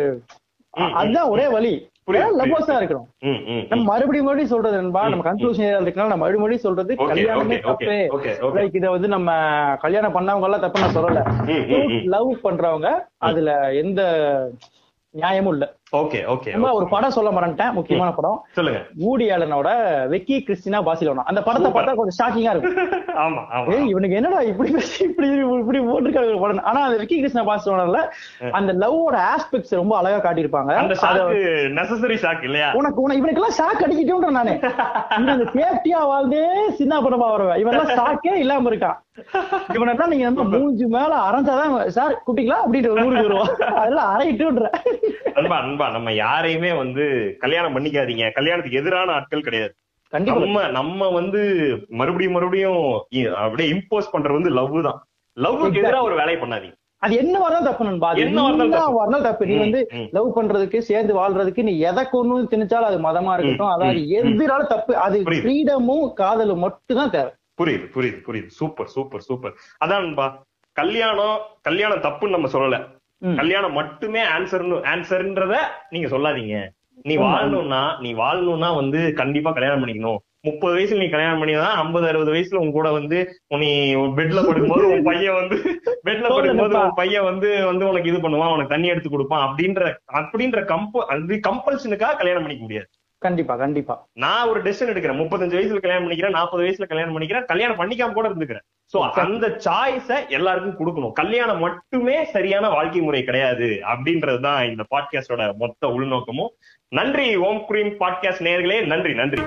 Speaker 2: அதுதான் ஒரே வழி. லவ்வர்ஸா
Speaker 1: புரியுது.
Speaker 2: இருக்கணும்
Speaker 1: ம், ம்,
Speaker 2: நம்ம. மறுபடியும் மறுபடியும் சொல்றது நண்பா நம்ம கன்க்ளூஷன் இருக்கனால நம்ம மறுபடியும் சொல்றது கல்யாணமே தப்பு. லைக் இத வந்து நம்ம கல்யாணம் பண்ணவங்க எல்லாம் தப்பு நான் சொல்லல. லவ் பண்றவங்க அதுல எந்த நியாயமும் இல்ல
Speaker 1: ஓகே ஓகே
Speaker 2: ஒரு படம் சொல்ல மறந்துட்டேன் முக்கியமான படம்.
Speaker 1: சொல்லுங்க.
Speaker 2: ஊடி ஆலனோட வெக்கி கிறிஸ்டினா பாசிலோனா. அந்த படத்தை பார்த்தா கொஞ்சம் ஷாக்கிங்கா இருக்கும்
Speaker 1: ஆமா ஆமா.
Speaker 2: இவனுக்கு என்னடா இப்படி இப்படி இப்படி போட்டிருக்காங்க ஒரு படம்? ஆனா அந்த விக்கி கிருஷ்ணா பாசிலோனால அந்த லவ்வோட ஆஸ்பெக்ட்ஸ் ரொம்ப அழகா காட்டியிருப்பாங்க.
Speaker 1: அந்த ஷாக்கு நெசசரி ஷாக் இல்லையா?
Speaker 2: உனக்கு உனக்கு இவனுக்கு எல்லாம் ஷாக் அடிக்கிட்டோன்ற நானு அந்த சேஃப்டியா வாழ்ந்தே சின்ன படமா வருவேன். இவன் எல்லாம் ஷாக்கே இல்லாம இருக்கான். இவனெல்லாம் நீங்க வந்து மூஞ்சி மேல அரைஞ்சாதான் சார் குட்டிங்களா? அப்படின்ற ஒரு ஊருக்கு வருவான். அதெல்லாம் அரைட்டுன்ற
Speaker 1: அன்பா நம்ம யாரையுமே வந்து கல்யாணம் பண்ணிக்காதீங்க. கல்யாணத்துக்கு எதிரான ஆட்கள் கிடையாது. நம்ம நம்ம வந்து மறுபடியும் மறுபடியும் அப்படியே இம்போஸ் பண்றது வந்து லவ் தான். லவ்வுக்கு எதிரா ஒரு வேலையை பண்ணாதீங்க.
Speaker 2: அது என்ன வரணும் தப்பு நண்பா.
Speaker 1: என்ன வரணும் தப்பு.
Speaker 2: நீ வந்து. லவ் பண்றதுக்கு சேர்ந்து வாழ்றதுக்கு நீ எதை கொண்டு திணிச்சாலும் அது மதமா இருக்கட்டும். அதாவது
Speaker 1: ம்,
Speaker 2: எதிரால தப்பு. அது. ஃப்ரீடமும் காதலும் மட்டும் தான் தேவை.
Speaker 1: புரியுது புரியுது புரியுது. Super super super. அதான்பா கல்யாணம் கல்யாணம் தப்புன்னு நம்ம சொல்லல. கல்யாணம் மட்டுமே ஆன்சர்னு ஆன்சர்ன்றத நீங்க சொல்லாதீங்க. நீ வாழணும்னா நீ வாழணும்னா வந்து கண்டிப்பா கல்யாணம் பண்ணிக்கணும். முப்பது வயசுல நீ கல்யாணம் பண்ணினா ஐம்பது அறுபது வயசுல உன் கூட வந்து நீ பெட்ல படுக்கும்போது உன் பையன் வந்து பெட்ல படுக்கும்போது உன் பையன் வந்து வந்து உனக்கு இது பண்ணுவான் உனக்கு தண்ணி எடுத்து கொடுப்பான் அப்படின்ற அப்படின்ற கம்ப அது கம்பல்ஷனுக்காக கல்யாணம் பண்ணிக்க முடியாது.
Speaker 2: கண்டிப்பா கண்டிப்பா.
Speaker 1: நான் ஒரு டெசிஷன் எடுக்கிறேன். முப்பத்தஞ்சு வயசுல கல்யாணம் பண்ணிக்கிறேன் நாற்பது வயசுல கல்யாணம் பண்ணிக்கிறேன் கல்யாணம் பண்ணிக்காம கூட இருந்துக்கிறேன். சோ அந்த சாய்ஸ எல்லாருக்கும் கொடுக்கணும். கல்யாணம் மட்டுமே சரியான வாழ்க்கை முறை கிடையாது அப்படின்றதுதான் இந்த பாட்காஸ்டோட மொத்த உள்நோக்கமும். நன்றி ஓம் குரீம் பாட்காஸ்ட் நேயர்களே. நன்றி நன்றி.